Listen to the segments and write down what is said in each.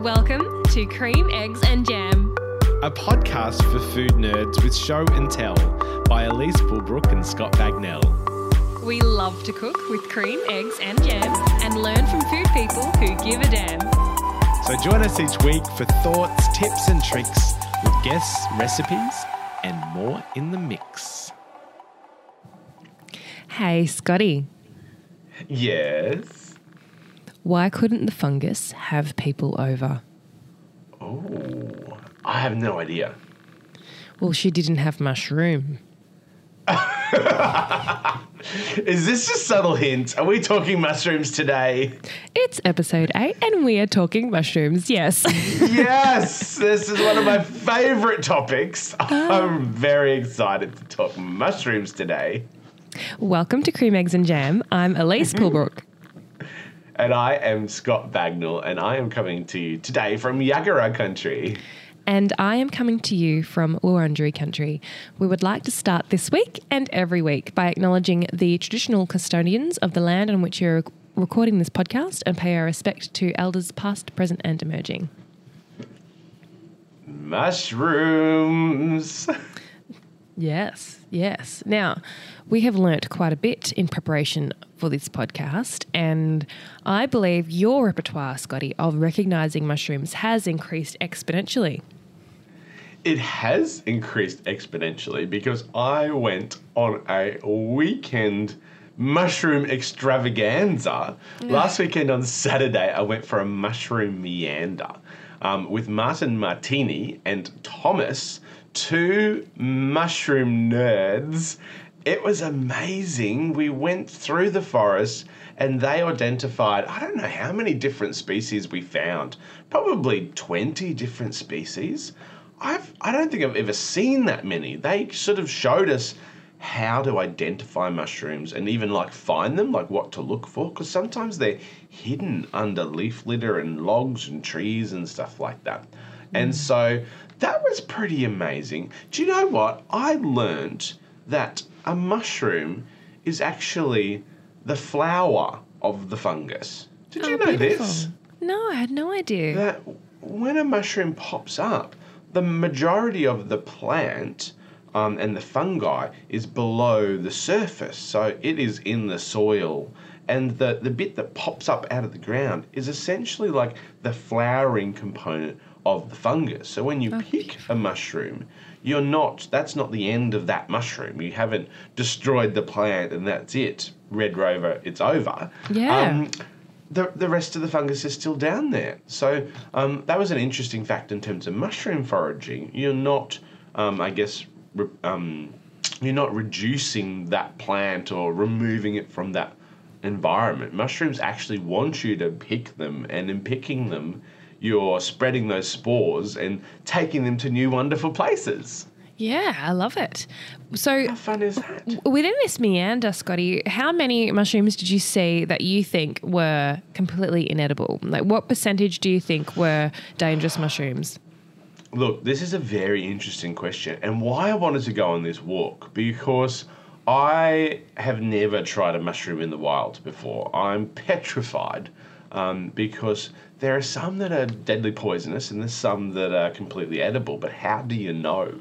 Welcome to Cream, Eggs, and Jam. a podcast for food nerds with show and tell by Elise Bulbrook and Scott Bagnell. We love to cook with cream, eggs, and jam and learn from food people who give a damn. So join us each week for thoughts, tips, and tricks with guests, recipes, and more in the mix. Hey, Scotty, Yes. Why couldn't the fungus have people over? Oh, I have no idea. Well, she didn't have mushroom. Is this a subtle hint? Are we talking mushrooms today? It's episode 8 and we are talking mushrooms, yes. yes, this is one of my favorite topics. Ah. I'm very excited to talk mushrooms today. Welcome to Cream, Eggs, and Jam. I'm Elise mm-hmm. Pulbrook. And I am Scott Bagnall, and I am coming to you today from Yagara country. And I am coming to you from Wurundjeri country. We would like to start this week and every week by acknowledging the traditional custodians of the land on which you're recording this podcast and pay our respect to elders past, present, and emerging. Mushrooms. Yes, yes. Now, we have learnt quite a bit in preparation for this podcast, and I believe your repertoire, Scotty, of recognizing mushrooms has increased exponentially. It has increased exponentially because I went on a weekend mushroom extravaganza. Last weekend on Saturday, I went for a mushroom meander um, with Martin Martini and Thomas, two mushroom nerds. It was amazing. We went through the forest and they identified, I don't know how many different species we found, probably 20 different species. I've I don't think I've ever seen that many. They sort of showed us how to identify mushrooms and even like find them, like what to look for, because sometimes they're hidden under leaf litter and logs and trees and stuff like that. And mm. so that was pretty amazing. Do you know what? I learned that a mushroom is actually the flower of the fungus. Did you Oh, know beautiful. this? No, I had no idea. that when a mushroom pops up, the majority of the plant um, and the fungi is below the surface. So it is in the soil. And the, the bit that pops up out of the ground is essentially like the flowering component of the fungus. So when you pick a mushroom, you're not, that's not the end of that mushroom. You haven't destroyed the plant and that's it. Red Rover, it's over. Yeah. Um, the, the rest of the fungus is still down there. So um, that was an interesting fact in terms of mushroom foraging. You're not, um, I guess, re- um, you're not reducing that plant or removing it from that environment. Mushrooms actually want you to pick them, and in picking them, you're spreading those spores and taking them to new wonderful places. Yeah, I love it. So, How fun is that? within this meander, Scotty, how many mushrooms did you see that you think were completely inedible? Like, what percentage do you think were dangerous mushrooms? Look, this is a very interesting question, and why I wanted to go on this walk because I have never tried a mushroom in the wild before. I'm petrified um, because there are some that are deadly poisonous and there's some that are completely edible, but how do you know?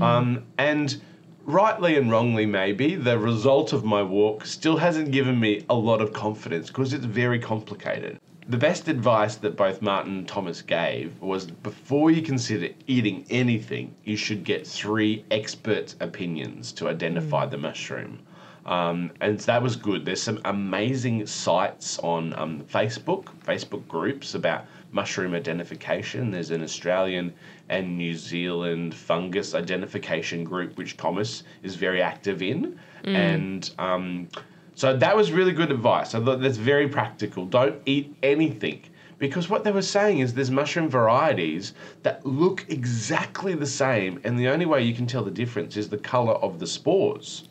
Um, and rightly and wrongly, maybe, the result of my walk still hasn't given me a lot of confidence because it's very complicated. The best advice that both Martin and Thomas gave was before you consider eating anything, you should get three expert opinions to identify the mushroom. Um, and that was good. There's some amazing sites on um, Facebook, Facebook groups about mushroom identification. There's an Australian and New Zealand fungus identification group, which Thomas is very active in. And um, so that was really good advice. I thought that's very practical. Don't eat anything. Because what they were saying is there's mushroom varieties that look exactly the same, and the only way you can tell the difference is the color of the spores.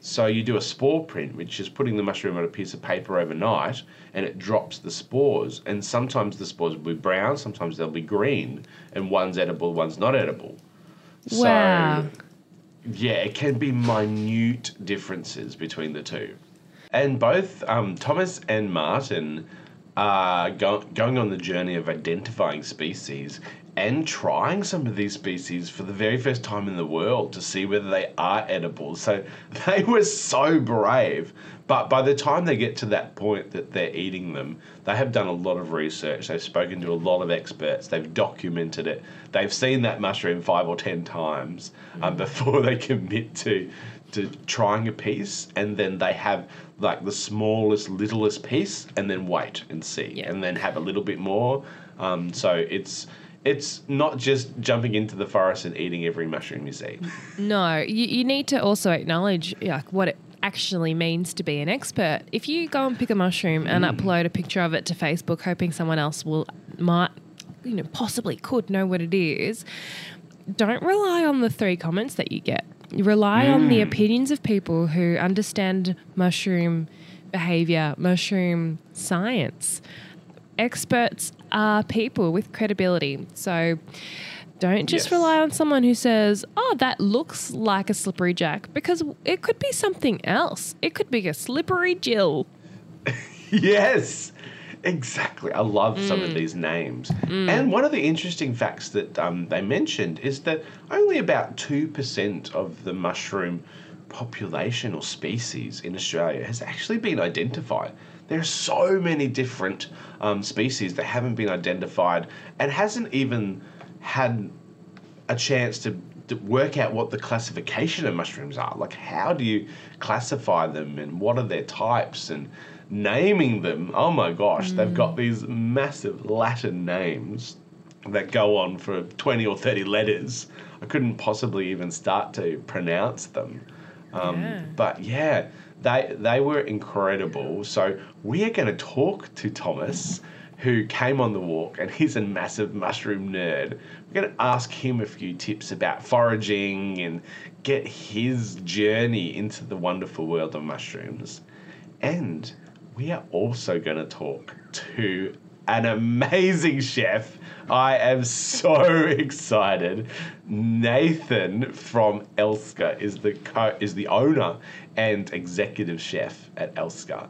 So you do a spore print, which is putting the mushroom on a piece of paper overnight, and it drops the spores. And sometimes the spores will be brown, sometimes they'll be green, and one's edible, one's not edible. Wow. So, yeah, it can be minute differences between the two. And both um, Thomas and Martin are go, going on the journey of identifying species and trying some of these species for the very first time in the world to see whether they are edible. So they were so brave. But by the time they get to that point that they're eating them, they have done a lot of research. They've spoken to a lot of experts. They've documented it. They've seen that mushroom five or ten times um, before they commit to to trying a piece, and then they have like the smallest, littlest piece, and then wait and see, Yeah. and then have a little bit more. Um, so it's it's not just jumping into the forest and eating every mushroom you see. No, you, you need to also acknowledge like what it actually means to be an expert. If you go and pick a mushroom and mm. upload a picture of it to Facebook, hoping someone else will might you know possibly could know what it is, don't rely on the three comments that you get. Rely on the mm. opinions of people who understand mushroom behavior, mushroom science. Experts are people with credibility. So don't just Yes. rely on someone who says, oh, that looks like a slippery jack, because it could be something else. It could be a slippery Jill. yes, exactly. I love some of these names. And one of the interesting facts that um, they mentioned is that only about 2% of the mushroom population or species in Australia has actually been identified. There are so many different um, species that haven't been identified and hasn't even had a chance to, to work out what the classification of mushrooms are. Like, how do you classify them and what are their types and naming them? Oh my gosh, they've got these massive Latin names that go on for 20 or 30 letters. I couldn't possibly even start to pronounce them. Um, Yeah. But yeah, they they were incredible. So we are going to talk to Thomas, who came on the walk, and he's a massive mushroom nerd. We're going to ask him a few tips about foraging and get his journey into the wonderful world of mushrooms. And we are also going to talk to an amazing chef. I am so excited. Nathan from Elska is the co- is the owner and executive chef at Elska.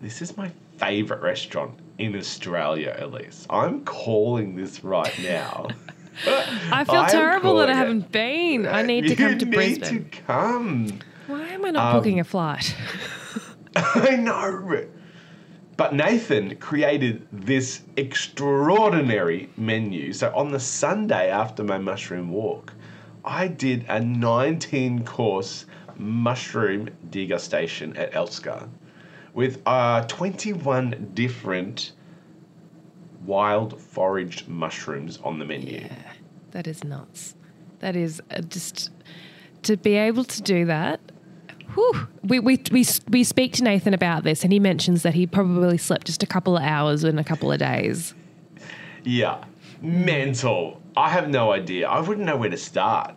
This is my favorite restaurant in Australia, at least. I'm calling this right now. I feel am terrible that I haven't been. I need to You come to need Brisbane. to come. Why am I not Um, booking a flight? I know. But Nathan created this extraordinary menu. So on the Sunday after my mushroom walk, I did a 19 course mushroom degustation at Elska with uh, 21 different wild foraged mushrooms on the menu. Yeah, That is nuts. That is uh, just to be able to do that. Whew. We, we, we, we speak to Nathan about this, and he mentions that he probably slept just a couple of hours in a couple of days. Yeah, mental. I have no idea. I wouldn't know where to start.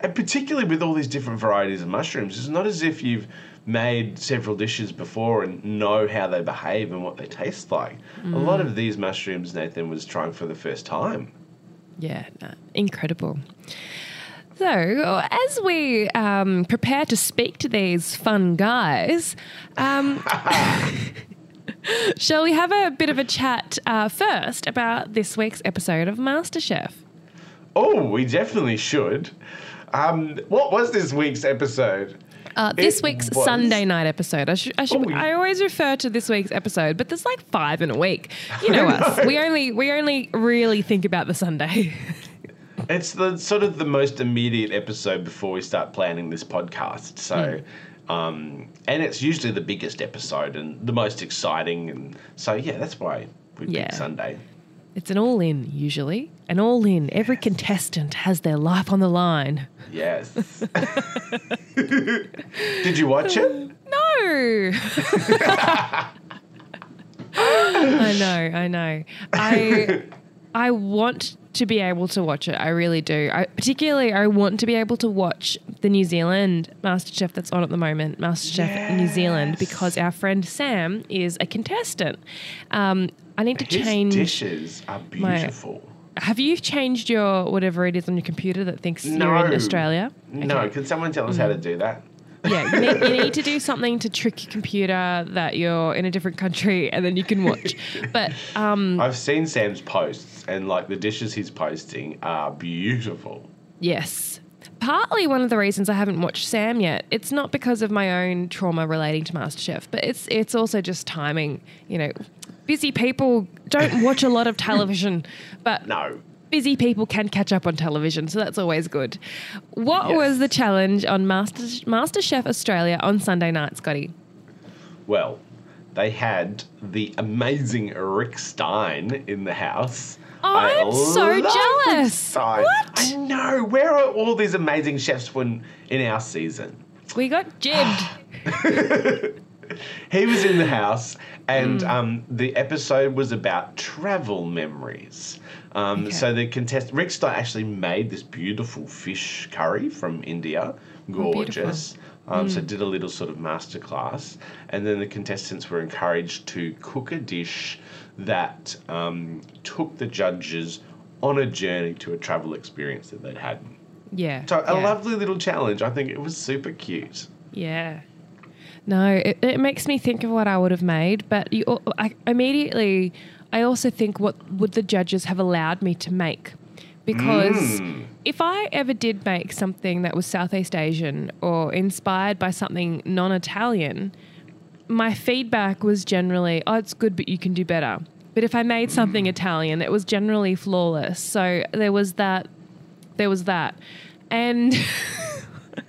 And particularly with all these different varieties of mushrooms, it's not as if you've made several dishes before and know how they behave and what they taste like. A mm. lot of these mushrooms Nathan was trying for the first time. Yeah, incredible. So, as we um, prepare to speak to these fun guys, um, shall we have a bit of a chat uh, first about this week's episode of MasterChef? Oh, we definitely should. Um, what was this week's episode? Uh, this It week's was- Sunday night episode. I, should, I, should, Oh, I always refer to this week's episode, but there's like five in a week. You know us. We only we only really think about the Sunday. It's the sort of the most immediate episode before we start planning this podcast. So, um, and it's usually the biggest episode and the most exciting. And so, yeah, that's why we Yeah. pick Sunday. It's an all in usually. An all in. Every contestant has their life on the line. Yes. Did you watch it? No. I know, I know. I I want to be able to watch it. I really do. I, particularly, I want to be able to watch the New Zealand MasterChef that's on at the moment, MasterChef New Zealand, because our friend Sam is a contestant. Um, I need to His change. dishes are beautiful. Have you changed your whatever it is on your computer that thinks No. you're in Australia? No, can someone tell us how to Mm. do that? Yeah, you need, you need to do something to trick your computer that you're in a different country and then you can watch. But um, I've seen Sam's posts, and like the dishes he's posting are beautiful. yes. Partly one of the reasons I haven't watched Sam yet, it's not because of my own trauma relating to MasterChef, but it's it's also just timing. You know, busy people don't watch a lot of television, but No. Busy people can catch up on television, so that's always good. What Yes. was the challenge on Master MasterChef Australia on Sunday night, Scotty? Well, they had the amazing Rick Stein in the house. I I'm so jealous. What? I know. Where are all these amazing chefs when in our season? We got jibbed. He was in the house, and Hmm. um, the episode was about travel memories. Um, Okay. So the contest Rick Stein actually made this beautiful fish curry from India, gorgeous. Um, Hmm. So did a little sort of masterclass, and then the contestants were encouraged to cook a dish that um, took the judges on a journey to a travel experience that they'd had. yeah. So a yeah. lovely little challenge. I think it was super cute. Yeah. No, it, it makes me think of what I would have made, but you, I, immediately, I also think what would the judges have allowed me to make? Because if I ever did make something that was Southeast Asian or inspired by something non Italian, my feedback was generally, oh, it's good, but you can do better. But if I made something Italian, it was generally flawless. So there was that, there was that. And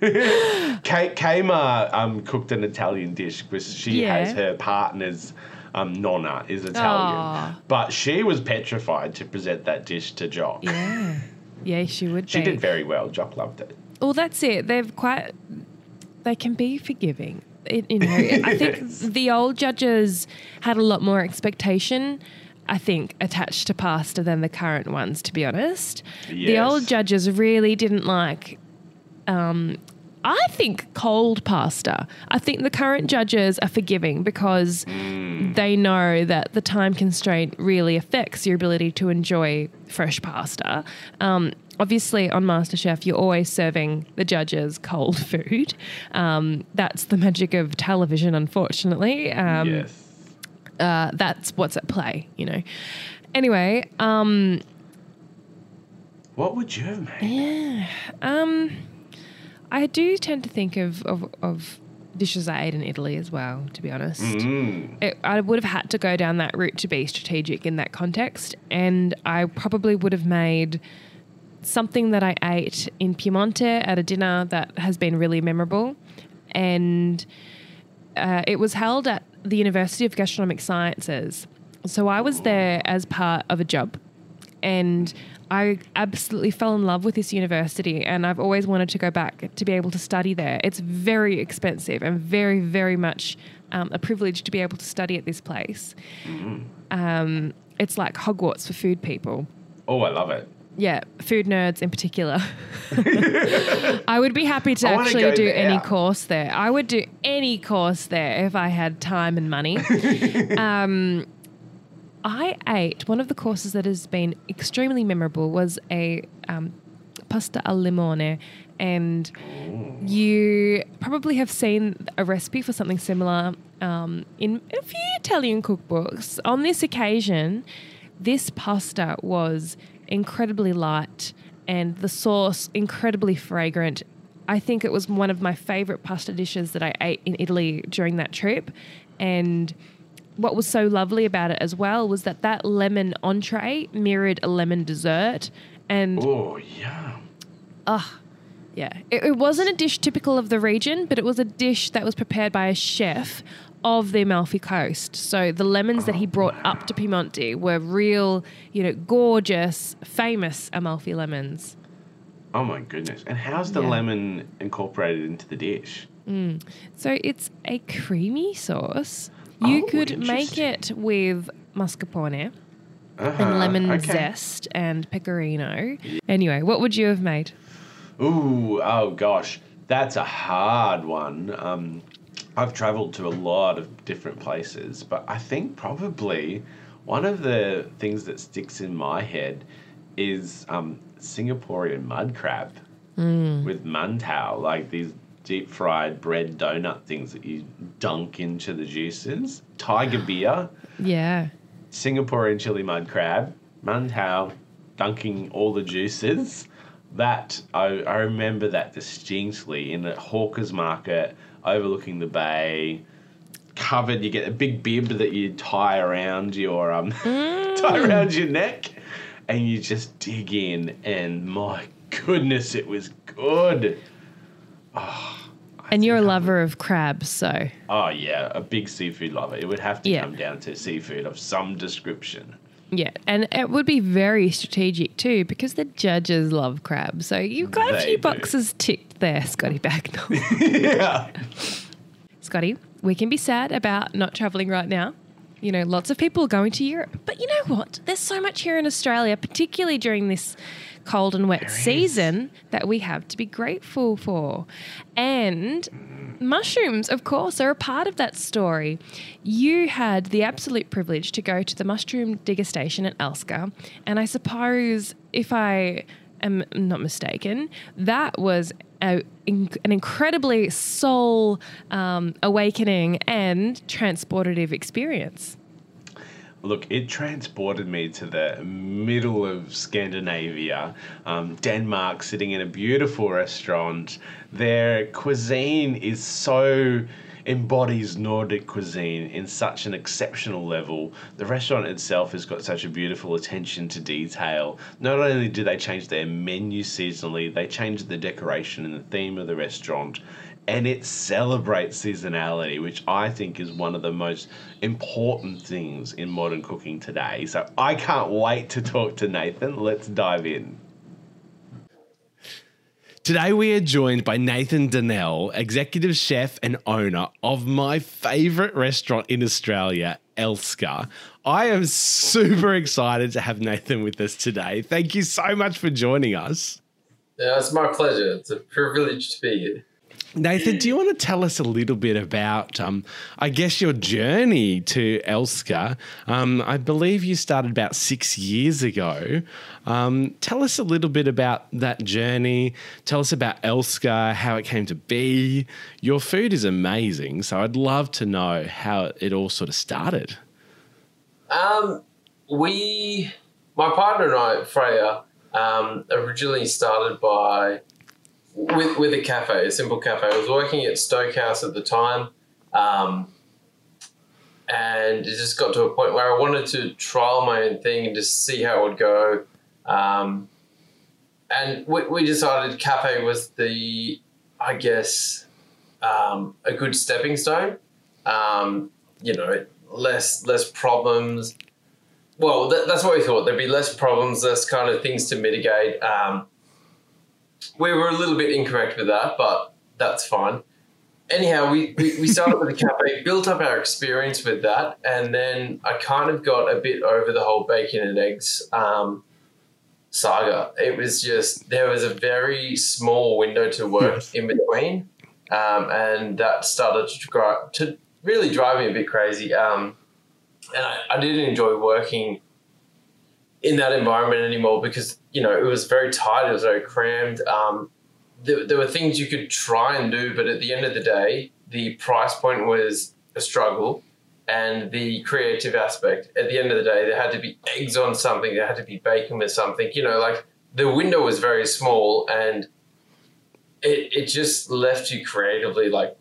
Kate Kama um, cooked an Italian dish because she Yeah. has her partner's um, nonna is Italian, Aw. but she was petrified to present that dish to Jock. yeah, yeah, she would She be. did very well. Jock loved it. Well, that's it. They've quite. They can be forgiving. It, you know, I think the old judges had a lot more expectation. I think attached to pasta than the current ones. To be honest, the old judges really didn't like. Um, I think cold pasta. I think the current judges are forgiving because they know that the time constraint really affects your ability to enjoy fresh pasta. Um, obviously, on MasterChef, you're always serving the judges cold food. Um, that's the magic of television, unfortunately. Um, yes. uh, that's what's at play, you know. Anyway, um, What would you have made? um, I do tend to think of, of, of dishes I ate in Italy as well, to be honest. Mm. It, I would have had to go down that route to be strategic in that context, and I probably would have made something that I ate in Piemonte at a dinner that has been really memorable, and uh, it was held at the University of Gastronomic Sciences. So I was there as part of a job, and I absolutely fell in love with this university, and I've always wanted to go back to be able to study there. It's very expensive and very, very much um, a privilege to be able to study at this place. Um, it's like Hogwarts for food people. Oh, I love it. Yeah, food nerds in particular. I would be happy to I actually do there. any course there. I would do any course there if I had time and money. um, I ate one of the courses that has been extremely memorable was a um, pasta al limone, and you probably have seen a recipe for something similar um, in a few Italian cookbooks. On this occasion, this pasta was incredibly light and the sauce incredibly fragrant. I think it was one of my favorite pasta dishes that I ate in Italy during that trip. And what was so lovely about it as well was that that lemon entree mirrored a lemon dessert. And Oh, yeah. ah yeah, it, it wasn't a dish typical of the region, but it was a dish that was prepared by a chef of the Amalfi Coast. So the lemons that he brought up to Piemonte were real, you know, gorgeous, famous Amalfi lemons. Oh my goodness. And how's the Yeah. lemon incorporated into the dish? So it's a creamy sauce. You Oh, could make it with mascarpone Uh-huh. and lemon okay. zest and pecorino. Anyway, what would you have made? Ooh, oh gosh, that's a hard one. Um, I've travelled to a lot of different places, but I think probably one of the things that sticks in my head is um, Singaporean mud crab with mantou, like these deep fried bread donut things that you dunk into the juices. Tiger beer, Yeah. Singaporean chili mud crab, mantou, dunking all the juices. That I, I remember that distinctly in a hawker's market overlooking the bay. Covered, you get a big bib that you tie around your um tie around your neck, and you just dig in. And my goodness, it was good. And you're a lover of crabs, so Oh yeah, a big seafood lover. It would have to Yeah. come down to seafood of some description. yeah. And it would be very strategic too because the judges love crabs. So you've got a few do. boxes ticked there, Scotty Bagnall. yeah. Scotty, we can be sad about not traveling right now. You know, lots of people are going to Europe. But you know what? There's so much here in Australia, particularly during this cold and wet season, that we have to be grateful for. And mushrooms, of course, are a part of that story. You had the absolute privilege to go to the mushroom degustation at Elska. And I suppose, if I am not mistaken, that was a, in, an incredibly soul um, awakening and transportative experience. Look, it transported me to the middle of Scandinavia, um, Denmark, sitting in a beautiful restaurant. Their cuisine is so embodies Nordic cuisine in such an exceptional level. The restaurant itself has got such a beautiful attention to detail. Not only do they change their menu seasonally, they change the decoration and the theme of the restaurant. And it celebrates seasonality, which I think is one of the most important things in modern cooking today. So I can't wait to talk to Nathan. Let's dive in. Today we are joined by Nathan Dunnell, executive chef and owner of my favorite restaurant in Australia, Elska. I am super excited to have Nathan with us today. Thank you so much for joining us. Yeah, it's my pleasure. It's a privilege to be here. Nathan, do you want to tell us a little bit about, um, I guess, your journey to Elska? Um, I believe you started about six years ago. Um, tell us a little bit about that journey. Tell us about Elska, how it came to be. Your food is amazing, so I'd love to know how it all sort of started. Um, we, my partner and I, Freya, um, originally started by with with a cafe, a simple cafe. I was working at Stoke House at the time, um, and it just got to a point where I wanted to trial my own thing and just see how it would go. Um, and we, we decided cafe was the, I guess, um, a good stepping stone. Um, you know, less less problems. Well, that, that's what we thought. There'd be less problems, less kind of things to mitigate. We were a little bit incorrect with that, but that's fine. Anyhow, we, we, we started with the cafe, built up our experience with that, and then I kind of got a bit over the whole bacon and eggs um, saga. It was just, there was a very small window to work in between, um, and that started to, to really drive me a bit crazy. Um, and I, I didn't enjoy working in that environment anymore because you know it was very tight, it was very crammed. Um, there, there were things you could try and do, but at the end of the day, the price point was a struggle, and the creative aspect. At the end of the day, there had to be eggs on something, there had to be bacon with something. You know, like the window was very small, and it it just left you creatively like,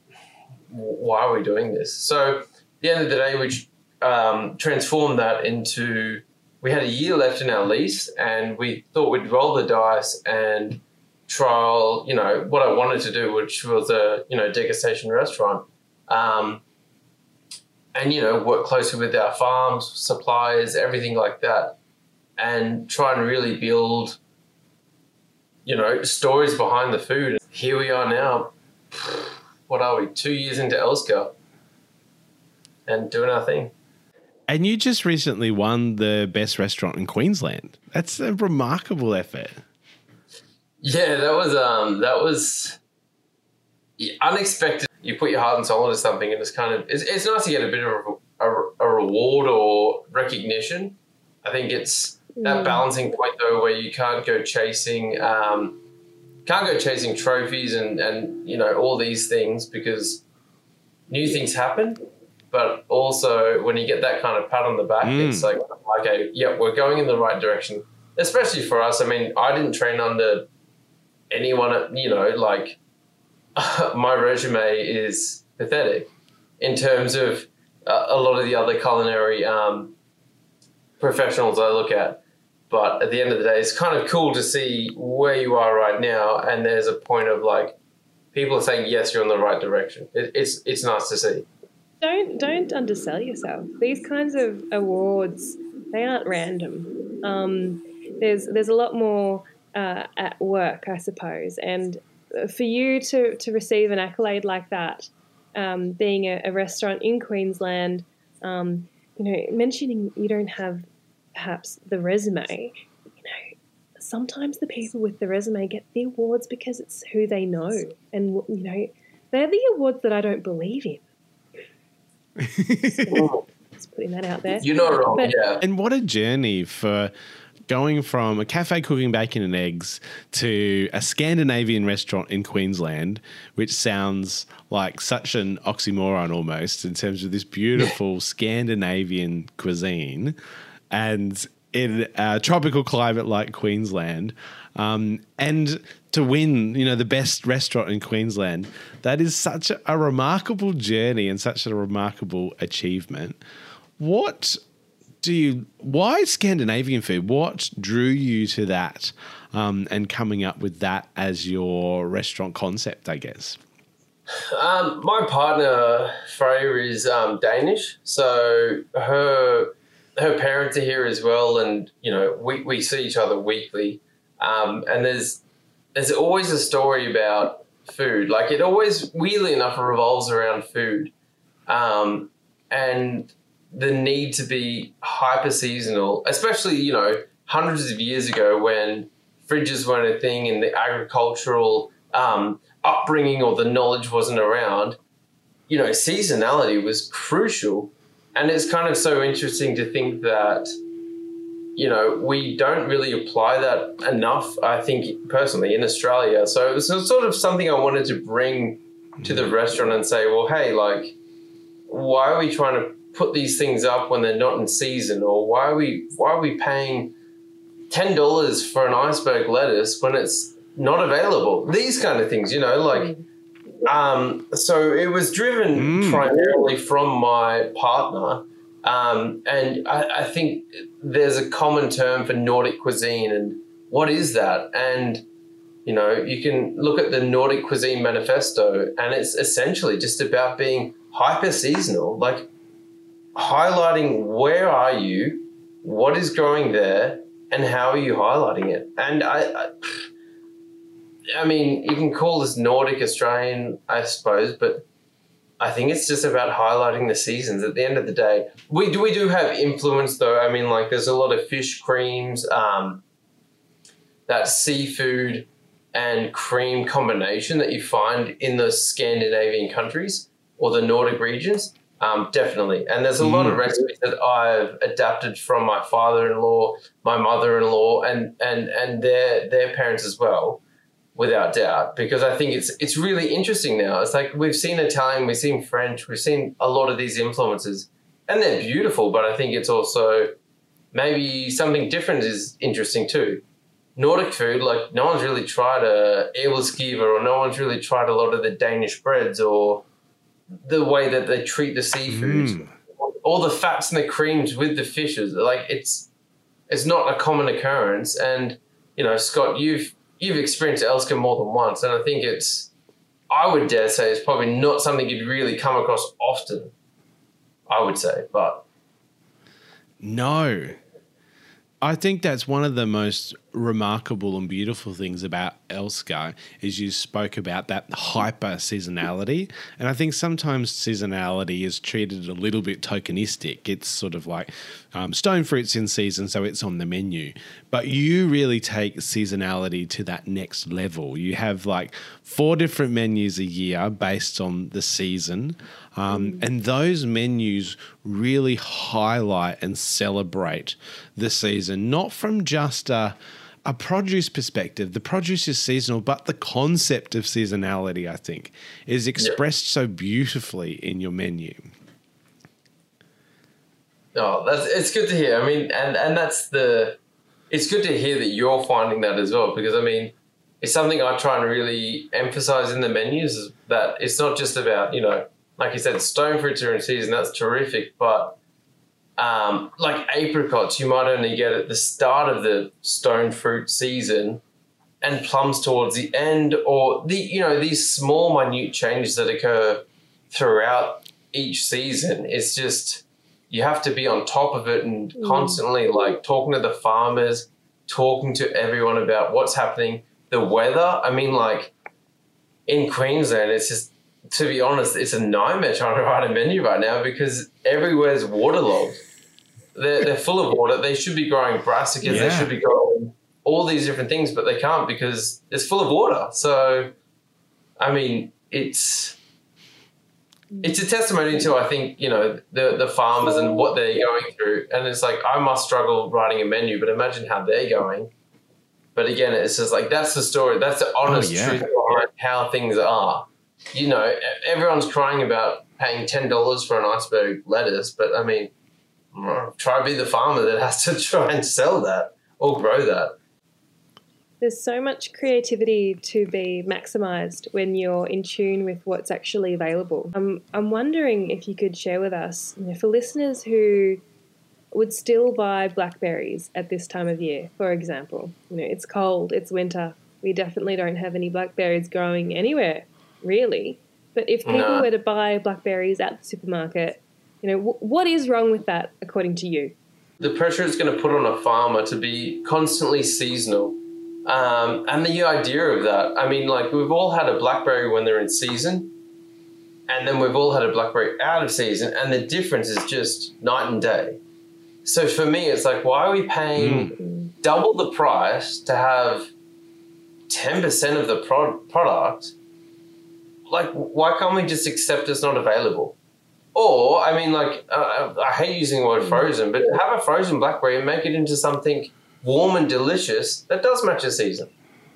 why are we doing this? So at the end of the day, we um, transformed that into we had a year left in our lease and we thought we'd roll the dice and trial you know what i wanted to do which was a you know degustation restaurant. Um, and you know work closely with our farms suppliers everything like that and try and really build you know stories behind the food. Here we are now what are we two years into elska and doing our thing And you just recently won the best restaurant in Queensland. That's a remarkable effort. Yeah, that was um that was unexpected. You put your heart and soul into something, and it's kind of it's, it's nice to get a bit of a, a, a reward or recognition. I think it's that balancing point though, where you can't go chasing um, can't go chasing trophies and and you know all these things because new things happen. But also when you get that kind of pat on the back, Mm. it's like okay, yeah, we're going in the right direction. Especially for us. I mean, I didn't train under anyone. At, you know, like my resume is pathetic in terms of uh, a lot of the other culinary um, professionals I look at. But at the end of the day, it's kind of cool to see where you are right now, and there's a point of like people are saying yes, you're in the right direction. It, it's it's nice to see. Don't don't undersell yourself. These kinds of awards they aren't random. Um, there's there's a lot more uh, at work, I suppose, and for you to to receive an accolade like that, um, being a, a restaurant in Queensland, um, you know, mentioning you don't have perhaps the resume, you know, sometimes the people with the resume get the awards because it's who they know, and you know, they're the awards that I don't believe in. Just putting that out there. You're not wrong. But- yeah. And what a journey for going from a cafe cooking bacon and eggs to a Scandinavian restaurant in Queensland, which sounds like such an oxymoron almost in terms of this beautiful Scandinavian cuisine and in a tropical climate like Queensland. Um, and to win, you know, the best restaurant in Queensland, that is such a, remarkable journey and such a remarkable achievement. What do you why Scandinavian food? What drew you to that um, and coming up with that as your restaurant concept, I guess? Um, my partner Freya is um, Danish, so her her parents are here as well, and you know we, we see each other weekly. Um, and there's there's always a story about food. Like it always, weirdly enough, revolves around food, um, and the need to be hyper seasonal, especially you know hundreds of years ago when fridges weren't a thing and the agricultural um, upbringing or the knowledge wasn't around. You know, seasonality was crucial, and it's kind of so interesting to think that you know, we don't really apply that enough, I think, personally, in Australia. So it was sort of something I wanted to bring to the restaurant and say, well, hey, like, why are we trying to put these things up when they're not in season? Or why are we why are we paying ten dollars for an iceberg lettuce when it's not available? These kind of things, you know, like um, so it was driven Mm. primarily from my partner. Um, and I, I think there's a common term for Nordic cuisine, and what is that? And you know, you can look at the Nordic Cuisine Manifesto, and it's essentially just about being hyper seasonal, like highlighting where are you, what is growing there, and how are you highlighting it. And I, I, I mean, you can call this Nordic Australian, I suppose, but I think it's just about highlighting the seasons. At the end of the day, we do we do have influence though. I mean, like there's a lot of fish creams, um, that seafood and cream combination that you find in the Scandinavian countries or the Nordic regions. Um, definitely, and there's a lot of Mm. recipes that I've adapted from my father-in-law, my mother-in-law, and and and their their parents as well without doubt because I think it's it's really interesting now. It's like we've seen Italian, we've seen French, we've seen a lot of these influences, and they're beautiful. But I think it's also maybe something different is interesting too. Nordic food, like no one's really tried a æbleskive or no one's really tried a lot of the Danish breads or the way that they treat the seafood, Mm. all the fats and the creams with the fishes. Like it's it's not a common occurrence. And you know, Scott, you've you've experienced Elska more than once, and I think it's I would dare say it's probably not something you'd really come across often. I would say, but No. I think that's one of the most remarkable and beautiful things about Elska is you spoke about that hyper seasonality. And I think sometimes seasonality is treated a little bit tokenistic. It's sort of like um, stone fruits in season, so it's on the menu. But you really take seasonality to that next level. You have like four different menus a year based on the season. Um, and those menus really highlight and celebrate the season, not from just a, a produce perspective, the produce is seasonal, but the concept of seasonality, I think, is expressed so beautifully in your menu. Oh, that's it's good to hear. I mean, and and that's the it's good to hear that you're finding that as well because I mean, it's something I try and really emphasize in the menus is that it's not just about you know, like you said, stone fruits are in season. That's terrific, but um, like apricots, you might only get at the start of the stone fruit season, and plums towards the end, or the you know these small minute changes that occur throughout each season. It's just you have to be on top of it and constantly like talking to the farmers, talking to everyone about what's happening. The weather, I mean, like in Queensland, it's just to be honest, it's a nightmare trying to write a menu right now because everywhere's waterlogged. They're, they're full of water. They should be growing brassicas. They should be growing all these different things, but they can't because it's full of water. So, I mean, it's it's a testimony to I think you know the the farmers and what they're going through, and it's like I must struggle writing a menu, but imagine how they're going. But again, it's just like that's the story. That's the oh, honest yeah. truth behind how things are. You know, everyone's crying about paying ten dollars for an iceberg lettuce, but I mean, try to be the farmer that has to try and sell that or grow that. There's so much creativity to be maximised when you're in tune with what's actually available. I'm, I'm wondering if you could share with us, you know, for listeners who would still buy blackberries at this time of year, for example. You know, it's cold, it's winter. We definitely don't have any blackberries growing anywhere, really. But if people No. were to buy blackberries at the supermarket, you know, w- what is wrong with that according to you? the pressure it's going to put on a farmer to be constantly seasonal. Um, and the idea of that, I mean, like we've all had a blackberry when they're in season, and then we've all had a blackberry out of season, and the difference is just night and day. So for me, it's like, why are we paying double the price to have 10% of the pro- product? Like, why can't we just accept it's not available? Or, I mean, like, uh, I hate using the word frozen, but have a frozen blackberry and make it into something warm and delicious that does match the season.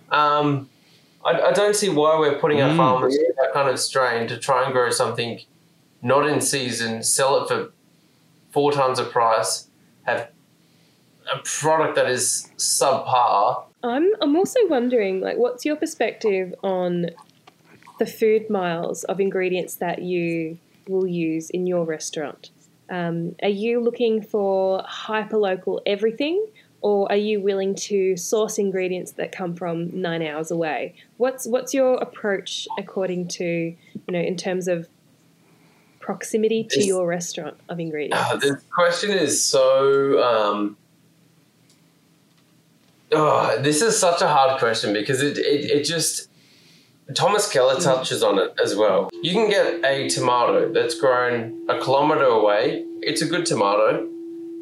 Um, I, I don't see why we're putting our Mm. farmers through that kind of strain to try and grow something not in season, sell it for four times the price, have a product that is subpar. I'm I'm also wondering, like, what's your perspective on the food miles of ingredients that you will use in your restaurant? Um, are you looking for hyper local everything, or are you willing to source ingredients that come from nine hours away? What's what's your approach according to you know in terms of proximity to This- your restaurant of ingredients? Uh, the question is so. Um, oh, this is such a hard question because it, it, it just. Thomas Keller hmm. touches on it as well. You can get a tomato that's grown a kilometre away. It's a good tomato.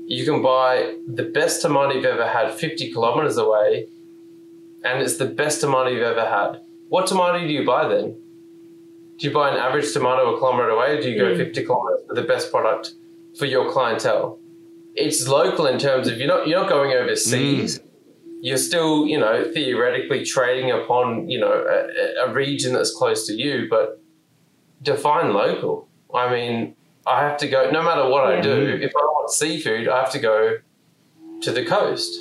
You can buy the best tomato you've ever had 50 kilometres away, and it's the best tomato you've ever had. What tomato do you buy then? Do you buy an average tomato a kilometre away, or do you go hmm. 50 kilometres for the best product for your clientele? It's local in terms of you're not you're not going overseas. Hmm. You're still, you know, theoretically trading upon, you know, a, a region that's close to you, but define local. I mean, I have to go. No matter what I do, if I want seafood, I have to go to the coast.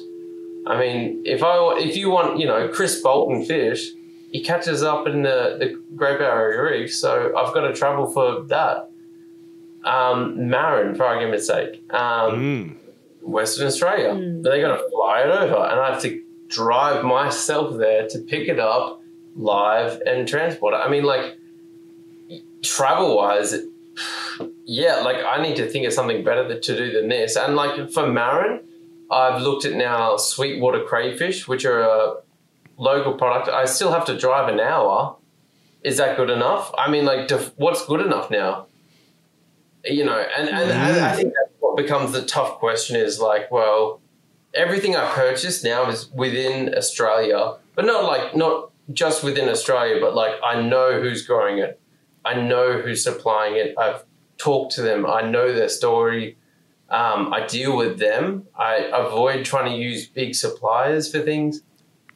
I mean, if I if you want, you know, Chris Bolton fish, he catches up in the, the Great Barrier Reef, so I've got to travel for that. Um, marron, for argument's sake, um, Mm. Western Australia, hmm. but they got to fly it over, and I have to drive myself there to pick it up live and transport it. I mean, like travel wise, yeah, like I need to think of something better to do than this. And like for marron, I've looked at now sweetwater crayfish, which are a local product. I still have to drive an hour. Is that good enough? I mean, like, def- what's good enough now? You know, and, and, and I mm. think that's what becomes the tough question is like, well, everything I purchase now is within Australia, but not like, not just within Australia, but like I know who's growing it. I know who's supplying it. I've talked to them. I know their story. Um, I deal with them. I avoid trying to use big suppliers for things.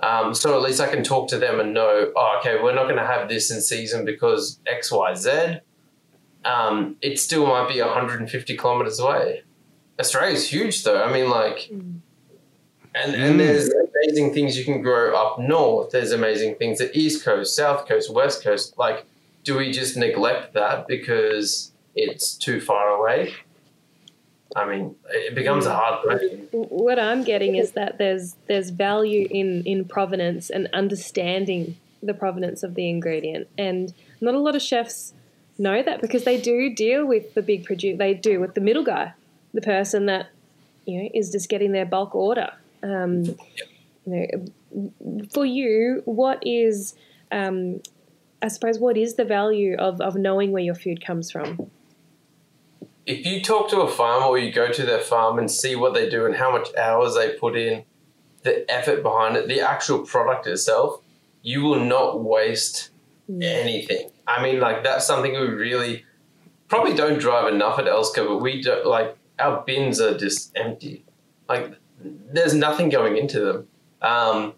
Um, so at least I can talk to them and know, oh, okay, we're not going to have this in season because X, Y, Z. Um, it still might be 150 kilometers away. Australia's huge, though. I mean, like, and and Mm. there's amazing things you can grow up north. There's amazing things at East Coast, South Coast, West Coast. Like, do we just neglect that because it's too far away? I mean, it becomes a hard question. what I'm getting is that there's there's value in in provenance and understanding the provenance of the ingredient, and not a lot of chefs know that because they do deal with the big produce. They do with the middle guy, the person that you know is just getting their bulk order. Um, you know, for you, what is um, I suppose what is the value of of knowing where your food comes from? if you talk to a farmer or you go to their farm and see what they do and how much hours they put in, the effort behind it, the actual product itself, you will not waste anything. I mean, like that's something we really probably don't drive enough at Elska, but we don't like our bins are just empty. Like there's nothing going into them. Um,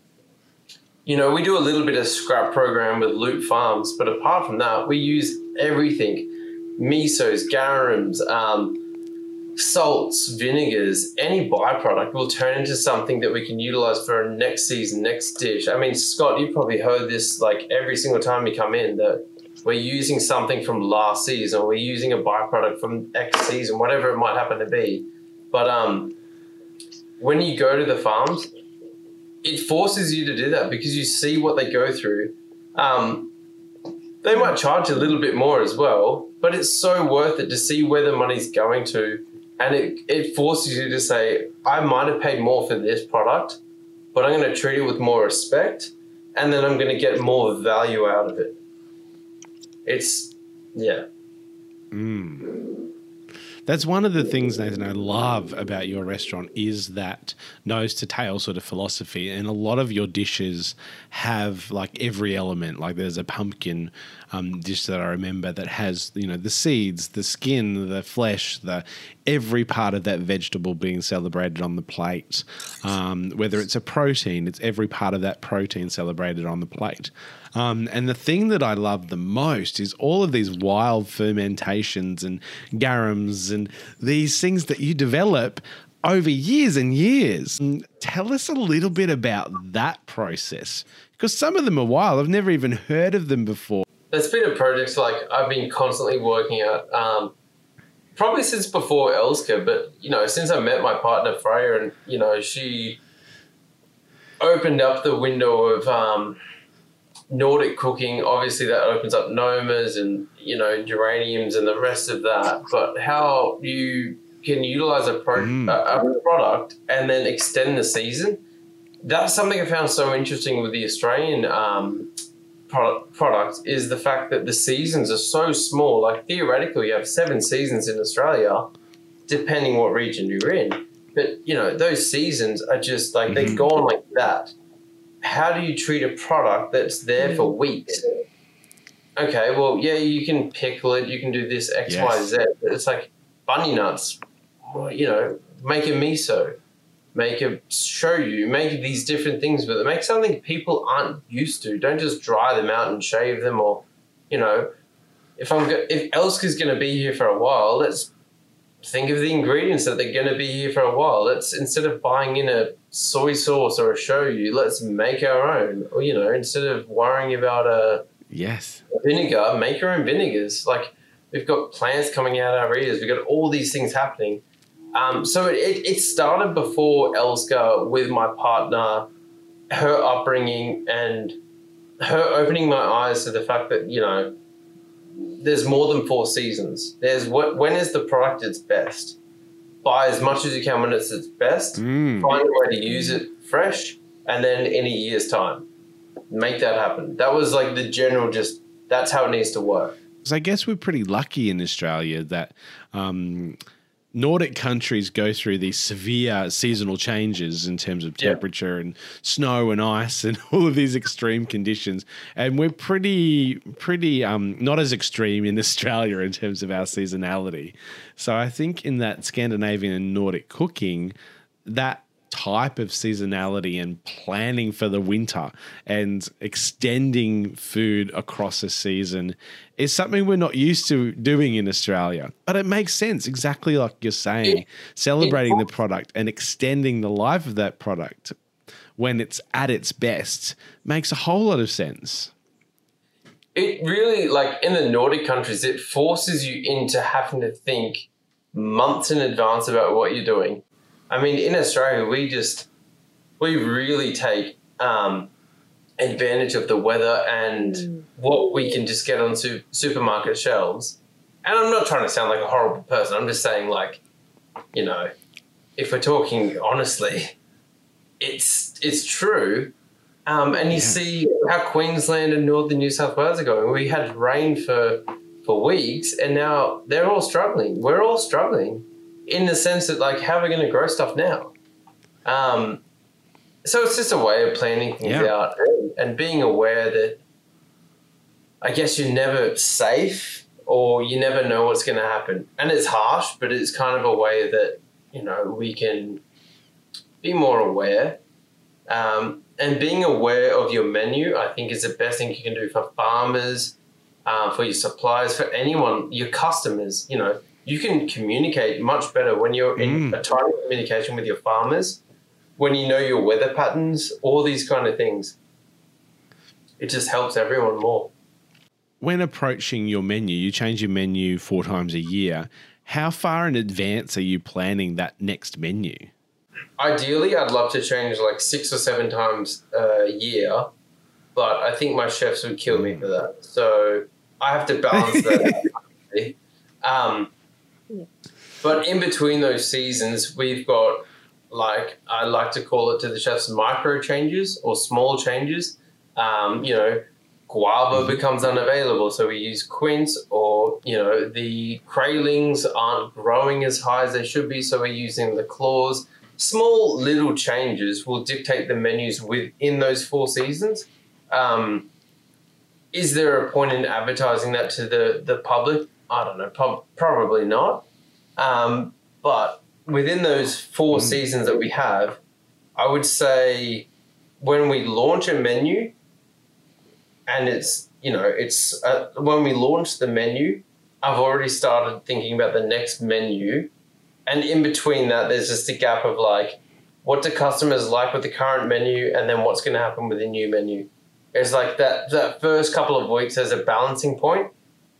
you know, we do a little bit of scrap program with Loop Farms, but apart from that, we use everything misos, garums, um, salts, vinegars, any byproduct will turn into something that we can utilize for next season, next dish. I mean, Scott, you've probably heard this like every single time you come in that we're using something from last season, we're using a byproduct from X season, whatever it might happen to be. But um, when you go to the farms, it forces you to do that because you see what they go through. Um, they might charge a little bit more as well, but it's so worth it to see where the money's going to. And it, it forces you to say, I might have paid more for this product, but I'm going to treat it with more respect and then I'm going to get more value out of it. It's, yeah. That's one of the things, Nathan, I love about your restaurant is that nose to tail sort of philosophy. And a lot of your dishes have like every element. Like there's a pumpkin um, dish that I remember that has, you know, the seeds, the skin, the flesh, the every part of that vegetable being celebrated on the plate. Um, whether it's a protein, it's every part of that protein celebrated on the plate. Um, and the thing that I love the most is all of these wild fermentations and garums and these things that you develop over years and years. Mm, Tell us a little bit about that process because some of them are wild. I've never even heard of them before. That's been a project like I've been constantly working at, um, probably since before Elska, but you know, since I met my partner Freya, and you know, she opened up the window of um, Nordic cooking. Obviously, that opens up nomas and you know geraniums and the rest of that. But how you can utilize a, pro- Mm. a, a product and then extend the season. That's something I found so interesting with the Australian um, product, product is the fact that the seasons are so small. Like theoretically, you have seven seasons in Australia, depending what region you're in. But you know, those seasons are just like they're gone like that. How do you treat a product that's there for mm. weeks? Okay, well, yeah, you can pickle it, you can do this X, Y, Yes. Z, but it's like bunya nuts. Well, you know, make a miso, make a shoyu, make these different things with it. Make something people aren't used to. Don't just dry them out and shave them, or you know, if I'm go- if Elska's going to be here for a while, let's think of the ingredients that they're going to be here for a while. Let's instead of buying in a soy sauce or a shoyu, let's make our own. Or you know, instead of worrying about a Yes. vinegar, make your own vinegars. Like we've got plants coming out our ears. We've got all these things happening. Um, so it, it, it started before Elska with my partner, her upbringing, and her opening my eyes to the fact that you know there's more than four seasons. There's what when is the product its best. Buy as much as you can when it's its best. Mm. Find a way to use it fresh, and then in a year's time, make that happen. That was like the general. Just that's how it needs to work. So I guess we're pretty lucky in Australia that um, Nordic countries go through these severe seasonal changes in terms of Yeah. temperature and snow and ice and all of these extreme conditions, and we're pretty pretty um, not as extreme in Australia in terms of our seasonality. So I think in that Scandinavian and Nordic cooking, that type of seasonality and planning for the winter and extending food across a season is something we're not used to doing in Australia. But it makes sense, exactly like you're saying, celebrating the product and extending the life of that product when it's at its best makes a whole lot of sense. it really like in the Nordic countries, it forces you into having to think months in advance about what you're doing. I mean, in Australia, we just we really take um, advantage of the weather and what we can just get on su- supermarket shelves. And I'm not trying to sound like a horrible person. I'm just saying, like, you know, if we're talking honestly, it's it's true. Um, and you see how Queensland and northern New South Wales are going. We had rain for for weeks, and now they're all struggling. We're all struggling in the sense that, like, how are we going to grow stuff now? Um, so it's just a way of planning things Yeah. out and, and being aware that I guess you're never safe or you never know what's going to happen. And it's harsh, but it's kind of a way that, you know, we can be more aware. Um, and being aware of your menu, I think, is the best thing you can do for farmers, uh, for your suppliers, for anyone, your customers. You know, you can communicate much better when you're in a tight communication with your farmers, when you know your weather patterns, all these kind of things. It just helps everyone more. When approaching your menu, you change your menu four times a year. How far in advance are you planning that next menu? Ideally, I'd love to change like six or seven times a year, but I think my chefs would kill me for that. So I have to balance that. um, but in between those seasons, we've got like I like to call it to the chefs micro changes or small changes. Um, you know, guava becomes unavailable, so we use quince, or you know, the craylings aren't growing as high as they should be, so we're using the claws small little changes will dictate the menus within those four seasons. Um, is there a point in advertising that to the, the public? I don't know, prob- probably not. Um, but within those four seasons that we have, I would say when we launch a menu, and it's you know it's uh, when we launch the menu, I've already started thinking about the next menu. And in between that there's just a gap of like what do customers like with the current menu and then what's going to happen with the new menu? It's like that that first couple of weeks there's a balancing point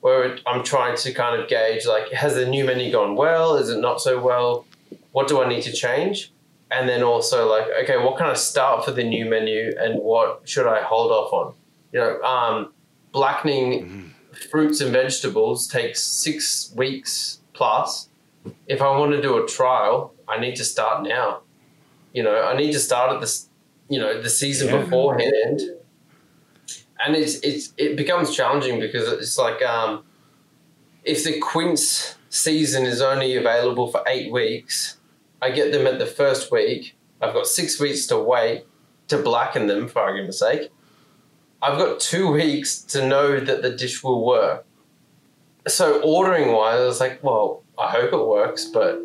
where i'm trying to kind of gauge like has the new menu gone well is it not so well what do i need to change and then also like okay what can i start for the new menu and what should i hold off on you know um, blackening fruits and vegetables takes six weeks plus if I want to do a trial, I need to start now. You know, I need to start at this, you know, the season Yeah. beforehand. And it's it's it becomes challenging because it's like um, if the quince season is only available for eight weeks, I get them at the first week. I've got six weeks to wait to blacken them, for argument's sake. I've got two weeks to know that the dish will work. So ordering wise, I was like, well, I hope it works, but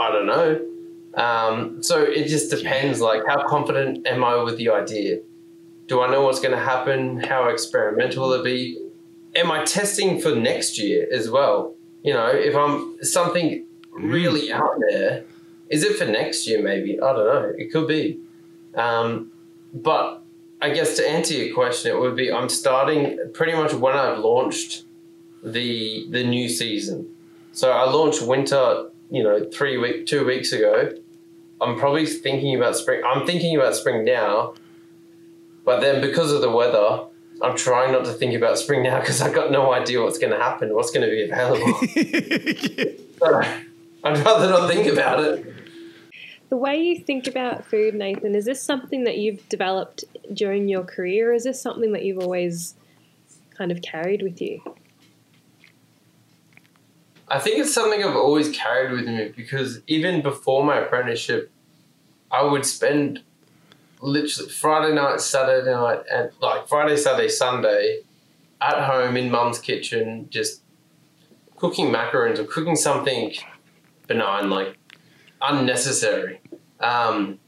I don't know. Um, so it just depends. Like, how confident am I with the idea? Do I know what's going to happen? How experimental will it be? Am I testing for next year as well? You know, if I'm something really out there, is it for next year? Maybe I don't know. It could be. Um, but I guess to answer your question, it would be I'm starting pretty much when I've launched the the new season. So I launched winter, you know, three week two weeks ago. I'm probably thinking about spring. I'm thinking about spring now, but then because of the weather, I'm trying not to think about spring now because I've got no idea what's going to happen, what's going to be available. so I'd rather not think about it. The way you think about food, Nathan, is this something that you've developed during your career? Or is this something that you've always kind of carried with you? I think it's something I've always carried with me because even before my apprenticeship, I would spend literally Friday night, Saturday night, and like Friday, Saturday, Sunday at home in mum's kitchen, just cooking macarons or cooking something benign, like unnecessary. Um,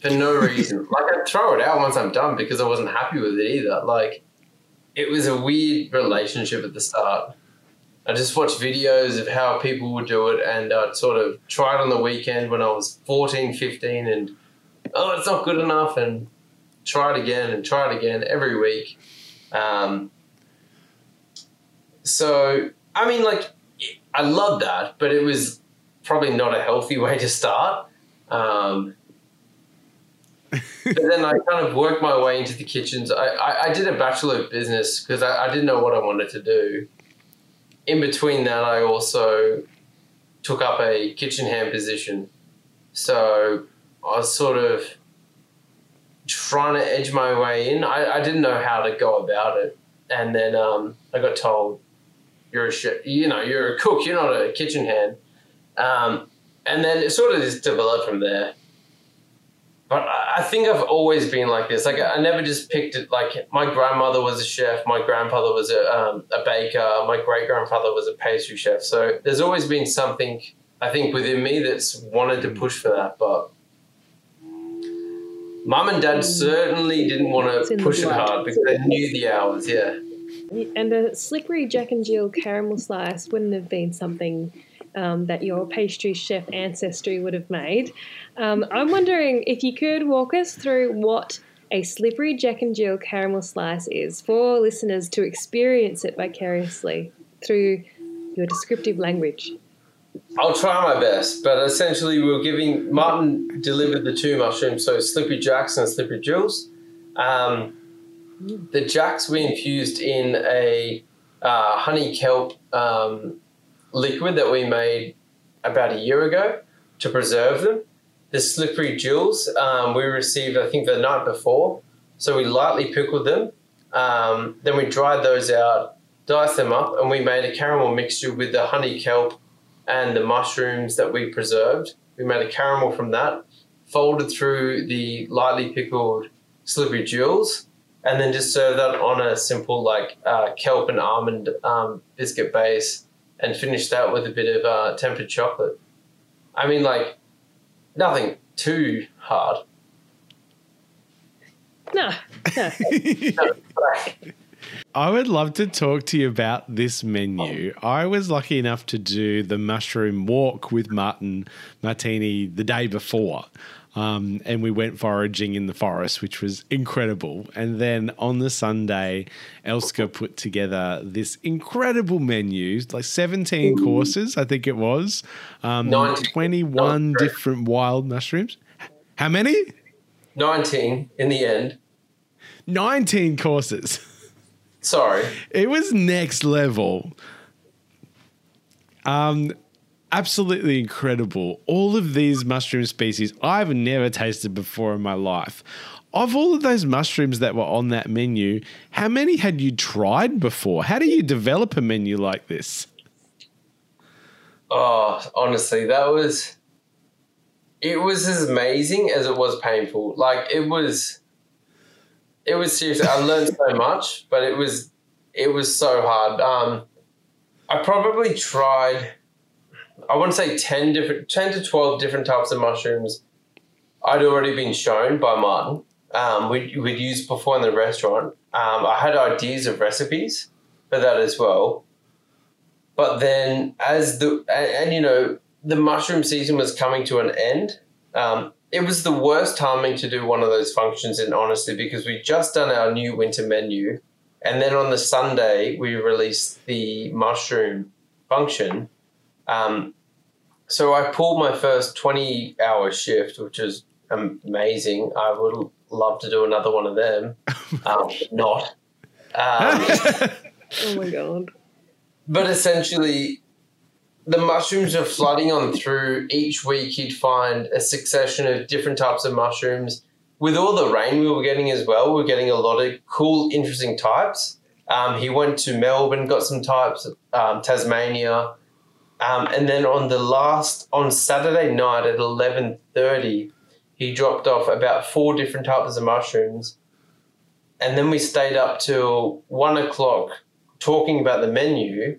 for no reason. like I'd throw it out once I'm done because I wasn't happy with it either. Like it was a weird relationship at the start. I just watched videos of how people would do it and I'd sort of try it on the weekend when I was 14, 15 and oh, it's not good enough and try it again and try it again every week. Um, so, I mean, like, I love that, but it was probably not a healthy way to start. Um, but then I kind of worked my way into the kitchens. I, I, I did a bachelor of business because I, I didn't know what I wanted to do. In between that, I also took up a kitchen hand position. So I was sort of trying to edge my way in. I, I didn't know how to go about it. And then um, I got told, you're a chef, you know, you're a cook, you're not a kitchen hand. Um, and then it sort of just developed from there. But I think I've always been like this. Like I never just picked it. Like my grandmother was a chef, my grandfather was a, um, a baker, my great grandfather was a pastry chef. So there's always been something I think within me that's wanted to push for that. But mum and dad certainly didn't want to push it hard because they knew the hours. Yeah. And a slippery Jack and Jill caramel slice wouldn't have been something um, that your pastry chef ancestry would have made. Um, I'm wondering if you could walk us through what a slippery Jack and Jill caramel slice is for listeners to experience it vicariously through your descriptive language. I'll try my best, but essentially we were giving Martin delivered the two mushrooms, so Slippery Jacks and Slippery Jills. Um, the Jacks we infused in a uh, honey kelp um, liquid that we made about a year ago to preserve them. The Slippery Jills um, we received, I think, the night before, so we lightly pickled them. Um, then we dried those out, diced them up, and we made a caramel mixture with the honey kelp and the mushrooms that we preserved. We made a caramel from that, folded through the lightly pickled slippery Jills, and then just served that on a simple like uh, kelp and almond um, biscuit base, and finished that with a bit of uh, tempered chocolate. I mean, like nothing too hard. No, no. I would love to talk to you about this menu. I was lucky enough to do the mushroom walk with Martin Martini the day before. Um, and we went foraging in the forest, which was incredible. And then on the Sunday, Elska put together this incredible menu, like 17 courses, I think it was, um, 19. 21 Oh, great. different wild mushrooms. How many? 19 in the end. 19 courses. Sorry. It was next level. Um, absolutely incredible. All of these mushroom species I've never tasted before in my life. Of all of those mushrooms that were on that menu, how many had you tried before? How do you develop a menu like this? Oh, honestly, that was. It was as amazing as it was painful. Like it was. It was seriously. I learned so much, but it was, it was so hard. Um, I probably tried. I want to say ten different, ten to twelve different types of mushrooms. I'd already been shown by Martin. Um, we'd, we'd used before in the restaurant. Um, I had ideas of recipes for that as well. But then, as the and, and you know, the mushroom season was coming to an end. Um, it was the worst timing to do one of those functions, in honesty, because we just done our new winter menu, and then on the Sunday we released the mushroom function. Um, so I pulled my first twenty-hour shift, which is amazing. I would love to do another one of them. Um, not. Um, Oh my god. but essentially, the mushrooms are flooding on through. Each week, he'd find a succession of different types of mushrooms. With all the rain we were getting as well, we were getting a lot of cool, interesting types. Um, he went to Melbourne, got some types, um, Tasmania, um, and then on the last on Saturday night at eleven thirty, he dropped off about four different types of mushrooms, and then we stayed up till one o'clock talking about the menu.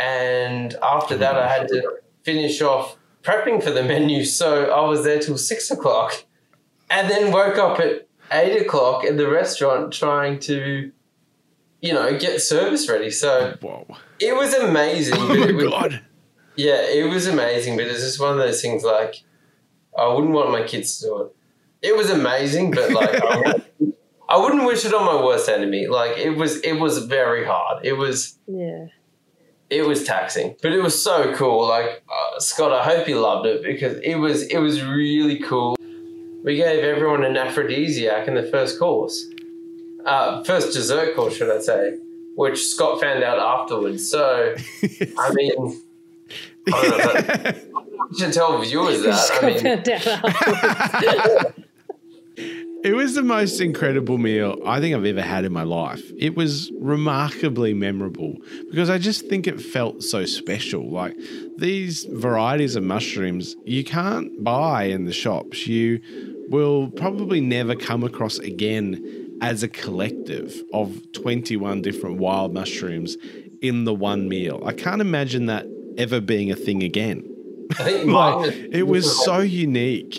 And after that, I had to finish off prepping for the menu. So I was there till six o'clock. and then woke up at eight o'clock in the restaurant trying to, you know, get service ready. So Whoa. it was amazing. Oh my it was, god. Yeah, it was amazing, but it's just one of those things like I wouldn't want my kids to do it. It was amazing, but like I, wouldn't, I wouldn't wish it on my worst enemy. Like it was, it was very hard. It was, Yeah. It was taxing, but it was so cool. Like uh, Scott, I hope you loved it because it was, it was really cool. We gave everyone an aphrodisiac in the first course, uh, first dessert course, should I say, which Scott found out afterwards. So I mean. I don't know, should tell viewers that. Just I mean, found out afterwards. It was the most incredible meal I think I've ever had in my life. It was remarkably memorable because I just think it felt so special. Like these varieties of mushrooms, you can't buy in the shops. You will probably never come across again as a collective of 21 different wild mushrooms in the one meal. I can't imagine that ever being a thing again. I think mine Like, it was so unique.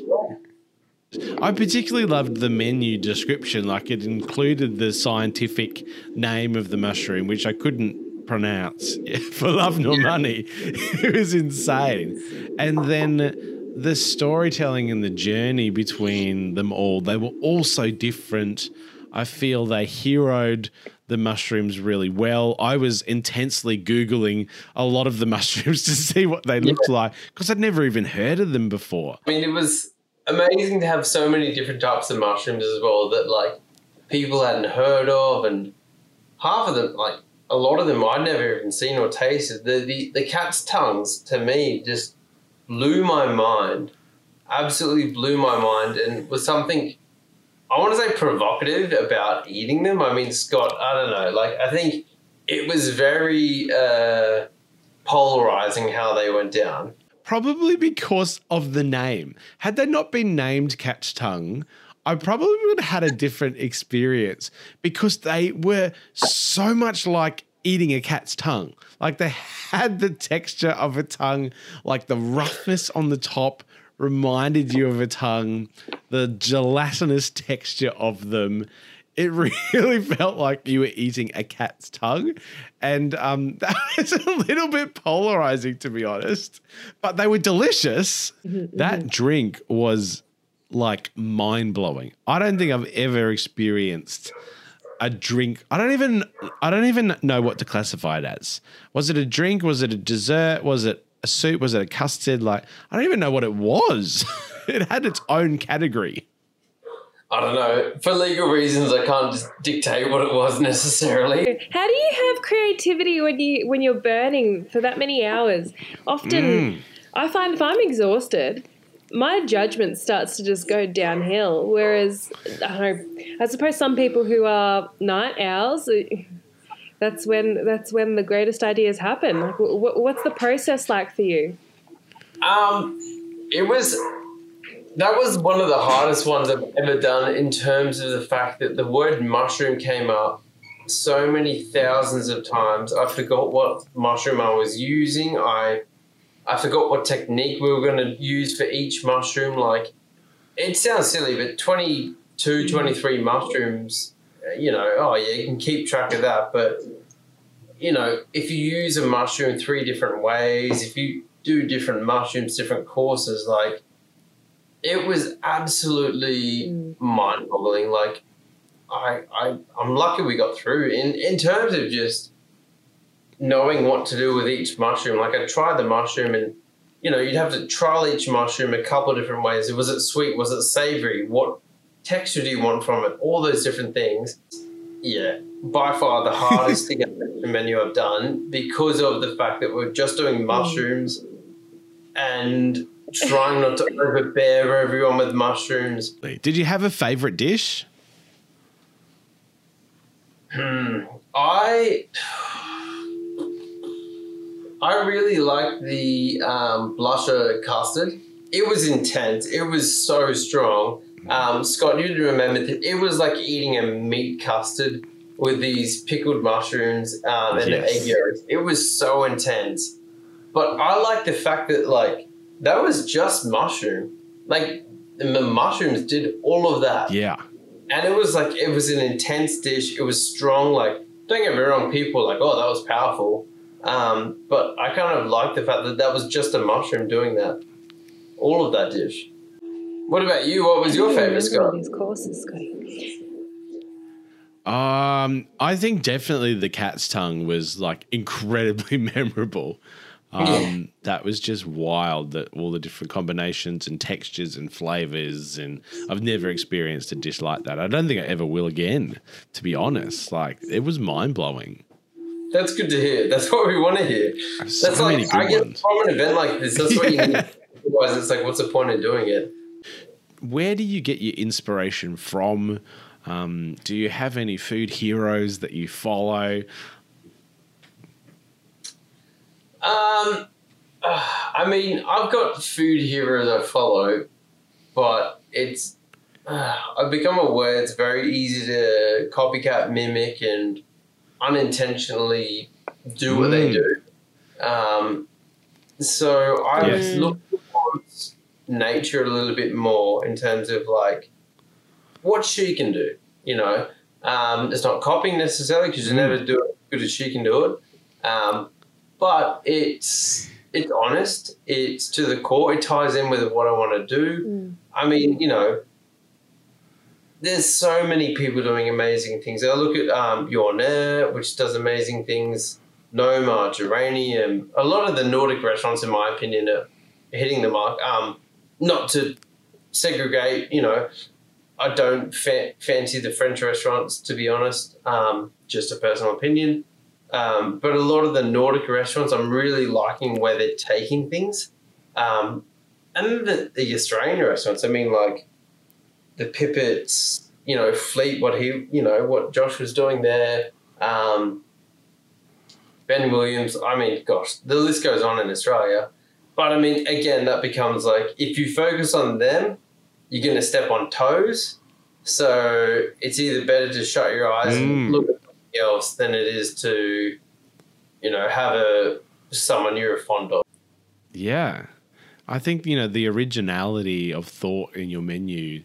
I particularly loved the menu description. Like it included the scientific name of the mushroom, which I couldn't pronounce for love nor money. It was insane. And then the storytelling and the journey between them all, they were all so different. I feel they heroed the mushrooms really well. I was intensely Googling a lot of the mushrooms to see what they looked like because I'd never even heard of them before. I mean, it was amazing to have so many different types of mushrooms as well that like people hadn't heard of, and half of them, like a lot of them, I'd never even seen or tasted. The the, the cat's tongues to me just blew my mind, absolutely blew my mind, and was something. I want to say provocative about eating them. I mean, Scott, I don't know. Like, I think it was very uh, polarizing how they went down. Probably because of the name. Had they not been named Cat's Tongue, I probably would have had a different experience because they were so much like eating a cat's tongue. Like they had the texture of a tongue, like the roughness on the top reminded you of a tongue, the gelatinous texture of them. It really felt like you were eating a cat's tongue. And um, that was a little bit polarizing, to be honest. But they were delicious. That drink was like mind blowing. I don't think I've ever experienced a drink. I don't even I don't even know what to classify it as. Was it a drink? Was it a dessert? Was it a soup? Was it a custard? Like I don't even know what it was. it had its own category. I don't know. For legal reasons, I can't just dictate what it was necessarily. How do you have creativity when you when you're burning for that many hours? Often, I find if I'm exhausted, my judgment starts to just go downhill. Whereas, I don't know. I suppose some people who are night owls, uh, that's when that's when the greatest ideas happen. Like, wh- wh- what's the process like for you? Um, it was that was one of the hardest ones I've ever done in terms of the fact that the word mushroom came up so many thousands of times. I forgot what mushroom I was using. I I forgot what technique we were going to use for each mushroom. Like it sounds silly, but 22, mm. 23 mushrooms, you know, oh yeah, you can keep track of that, but you know, if you use a mushroom three different ways, if you do different mushrooms, different courses, like it was absolutely mm. mind boggling. Like I, I I'm lucky we got through in, in terms of just knowing what to do with each mushroom. Like I tried the mushroom and you know, you'd have to trial each mushroom a couple of different ways. Was it sweet? Was it savory? What texture do you want from it? All those different things. Yeah, by far the hardest to get the menu I've done because of the fact that we're just doing mm. mushrooms and trying not to overbear everyone with mushrooms. Did you have a favorite dish? I I really liked the um, blusher custard. It was intense. It was so strong. Um, Scott, you remember that it was like eating a meat custard with these pickled mushrooms um, and Yes. egg yolks. It was so intense. But I like the fact that like that was just mushroom. Like the mushrooms did all of that. Yeah. And it was like it was an intense dish. It was strong. Like don't get me wrong, people were like, oh, that was powerful. Um, but I kind of like the fact that that was just a mushroom doing that. All of that dish. What about you? What was your favorite, remember all Scott? these courses, Scotty. Um, I think definitely the cat's tongue was like incredibly memorable. Um, Yeah. That was just wild. That all the different combinations and textures and flavors, and I've never experienced a dish like that. I don't think I ever will again. To be honest, like it was mind blowing. That's good to hear. That's what we want to hear. So That's many like good I get ones. from an event like this. That's what you need. Otherwise, it's like, what's the point of doing it? Where do you get your inspiration from? Um, do you have any food heroes that you follow? Um, uh, I mean, I've got food heroes I follow, but it's uh, I've become aware it's very easy to copycat, mimic, and unintentionally do what they Mm. do. Um, so I Yes. look towards nature a little bit more in terms of like what she can do. You know, um, it's not copying necessarily because you Mm. never do it as good as she can do it. Um, but it's it's honest. It's to the core. It ties in with what I want to do. Mm. I mean, you know, there's so many people doing amazing things. I look at um, Jordnær, which does amazing things. Noma, Geranium. A lot of the Nordic restaurants, in my opinion, are hitting the mark. Um, not to segregate, you know, I don't fa- fancy the French restaurants, to be honest. Um, just a personal opinion. Um, but a lot of the Nordic restaurants, I'm really liking where they're taking things. Um, and the, the Australian restaurants, I mean, like the Pippets, you know, Fleet, what he, you know, what Josh was doing there. Um, Ben Williams, I mean, gosh, the list goes on in Australia. But I mean, again, that becomes like if you focus on them, you're going to step on toes. So it's either better to shut your eyes Mm. and look at else than it is to, you know, have a someone you're fond of. Yeah. I think, you know, the originality of thought in your menu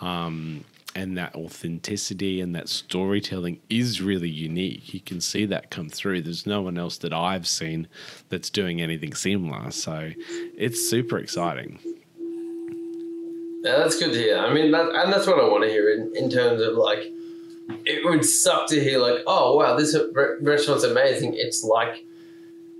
um, and that authenticity and that storytelling is really unique. You can see that come through. There's no one else that I've seen that's doing anything similar. So it's super exciting. Yeah, that's good to hear. I mean, that, and that's what I want to hear in, in terms of like, it would suck to hear like, oh wow, this re- restaurant's amazing. It's like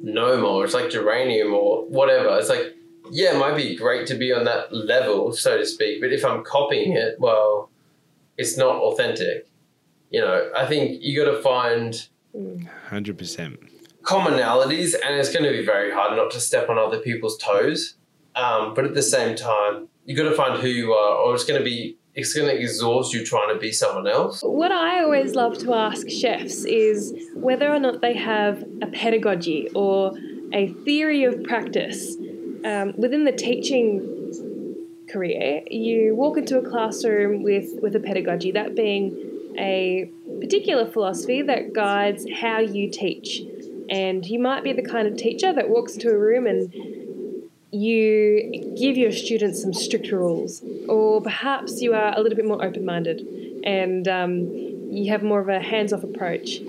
Noma or it's like Geranium or whatever. It's like, yeah, it might be great to be on that level, so to speak. But if I'm copying it, well, it's not authentic. You know, I think you got to find 100%. commonalities, and it's going to be very hard not to step on other people's toes. Um, but at the same time, you got to find who you are, or it's going to be it's going to exhaust you trying to be someone else. What I always love to ask chefs is whether or not they have a pedagogy or a theory of practice. Um, within the teaching career, you walk into a classroom with, with a pedagogy, that being a particular philosophy that guides how you teach. And you might be the kind of teacher that walks into a room and you give your students some strict rules, or perhaps you are a little bit more open minded and um, you have more of a hands off approach.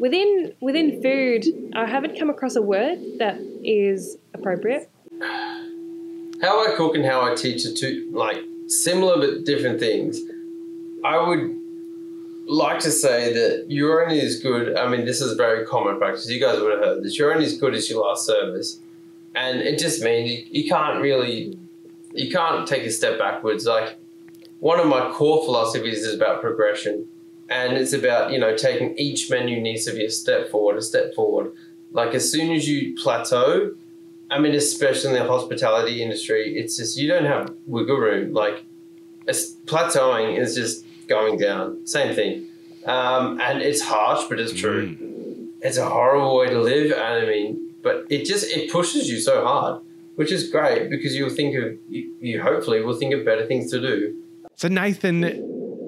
Within within food, I haven't come across a word that is appropriate. How I cook and how I teach are two like similar but different things. I would like to say that you're only as good. I mean, this is very common practice. You guys would have heard this. You're only as good as your last service, and it just means you, you can't really, you can't take a step backwards. Like one of my core philosophies is about progression, and it's about you know taking each menu needs to be a step forward, a step forward. Like as soon as you plateau, I mean, especially in the hospitality industry, it's just you don't have wiggle room. Like it's, plateauing is just going down. Same thing, um, and it's harsh, but it's true. Mm. It's a horrible way to live, and I mean, but it just it pushes you so hard, which is great because you'll think of you, you hopefully will think of better things to do. So, Nathan,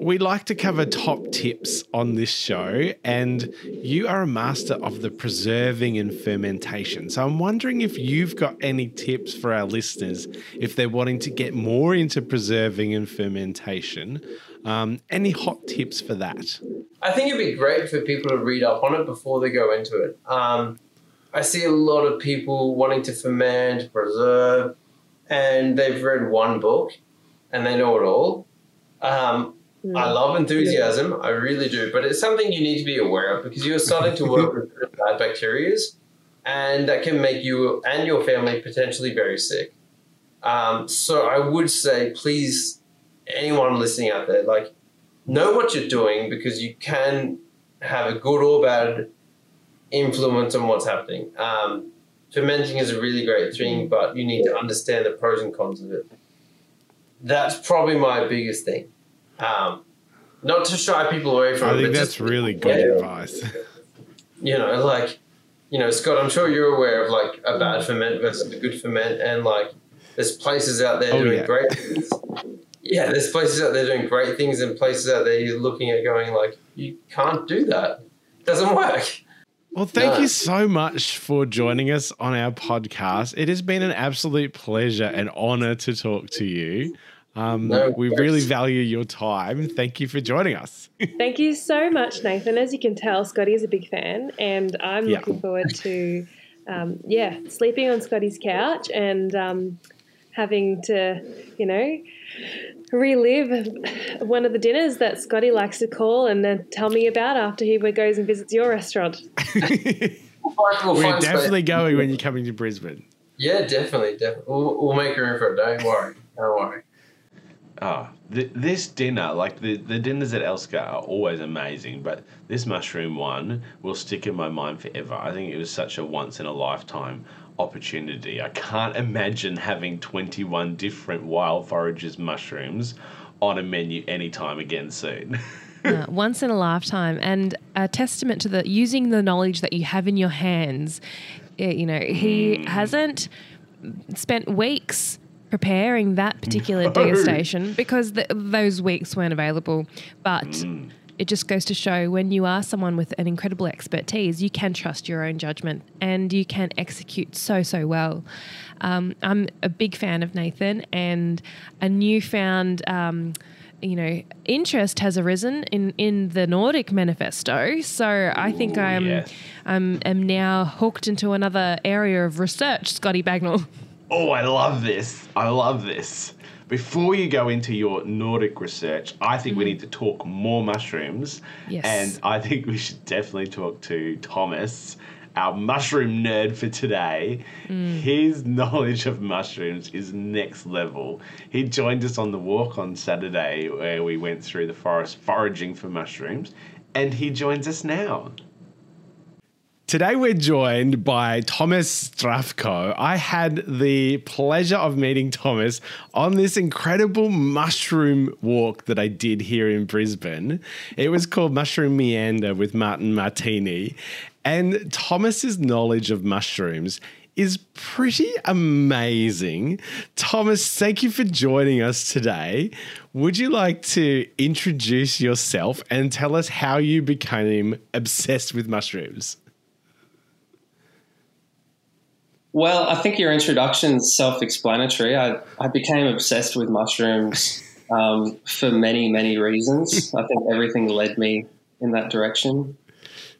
we like to cover top tips on this show, and you are a master of the preserving and fermentation. So I'm wondering if you've got any tips for our listeners if they're wanting to get more into preserving and fermentation. Um, any hot tips for that? I think it'd be great for people to read up on it before they go into it. Um, I see a lot of people wanting to ferment, preserve, and they've read one book and they know it all. Um, mm. I love enthusiasm, I really do, but it's something you need to be aware of because you're starting to work with bad bacteria, and that can make you and your family potentially very sick. Um, so I would say, please, anyone listening out there, like, know what you're doing because you can have a good or bad influence on what's happening. Um, fermenting is a really great thing, but you need to understand the pros and cons of it. That's probably my biggest thing. Um, not to shy people away from I it. think that's really good yeah, advice. You know, like, you know, Scott, I'm sure you're aware of like a bad ferment versus a good ferment, and like, there's places out there oh, doing yeah. great things. yeah, there's places out there doing great things, and places out there you're looking at going like, you can't do that. It doesn't work. Well, thank no. you so much for joining us on our podcast. It has been an absolute pleasure and honor to talk to you. Um, no, we really value your time. Thank you for joining us. Thank you so much, Nathan. As you can tell, Scotty is a big fan, and I'm yeah. looking forward to, um, yeah, sleeping on Scotty's couch and um, having to, you know, relive one of the dinners that Scotty likes to call and then tell me about after he goes and visits your restaurant. we'll We're definitely going when you're coming to Brisbane. Yeah, definitely, definitely. We'll, we'll make room for it. Don't worry. Don't worry. Oh, th- this dinner, like the, the dinners at Elska are always amazing, but this mushroom one will stick in my mind forever. I think it was such a once in a lifetime opportunity. I can't imagine having 21 different wild foragers mushrooms on a menu anytime again soon. uh, once in a lifetime, and a testament to the using the knowledge that you have in your hands. Eh, you know, he mm. hasn't spent weeks preparing that particular no. degustation because the, those weeks weren't available, but. Mm it just goes to show when you are someone with an incredible expertise, you can trust your own judgment and you can execute so, so well. Um, I'm a big fan of Nathan, and a newfound. Um, you know, interest has arisen in, in the Nordic manifesto. So I think Ooh, I'm, yes. I'm am now hooked into another area of research, Scotty Bagnall. Oh, I love this. I love this before you go into your Nordic research, I think mm. we need to talk more mushrooms. Yes. And I think we should definitely talk to Thomas, our mushroom nerd for today. Mm. His knowledge of mushrooms is next level. He joined us on the walk on Saturday where we went through the forest foraging for mushrooms, and he joins us now. Today we're joined by Thomas Zdravko. I had the pleasure of meeting Thomas on this incredible mushroom walk that I did here in Brisbane. It was called Mushroom Meander with Martin Martini. And Thomas's knowledge of mushrooms is pretty amazing. Thomas, thank you for joining us today. Would you like to introduce yourself and tell us how you became obsessed with mushrooms? Well, I think your introduction is self-explanatory. I, I became obsessed with mushrooms um, for many, many reasons. I think everything led me in that direction.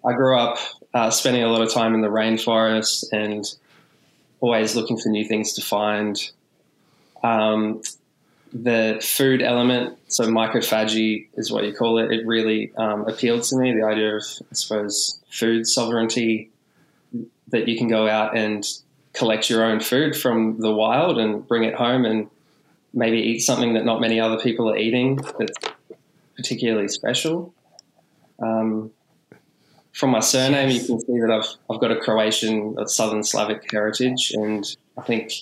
I grew up uh, spending a lot of time in the rainforest and always looking for new things to find. Um, the food element, so mycophagy is what you call it, it really um, appealed to me. The idea of, I suppose, food sovereignty, that you can go out and collect your own food from the wild and bring it home and maybe eat something that not many other people are eating that's particularly special. Um, from my surname, you can see that I've, I've got a Croatian, a Southern Slavic heritage, and I think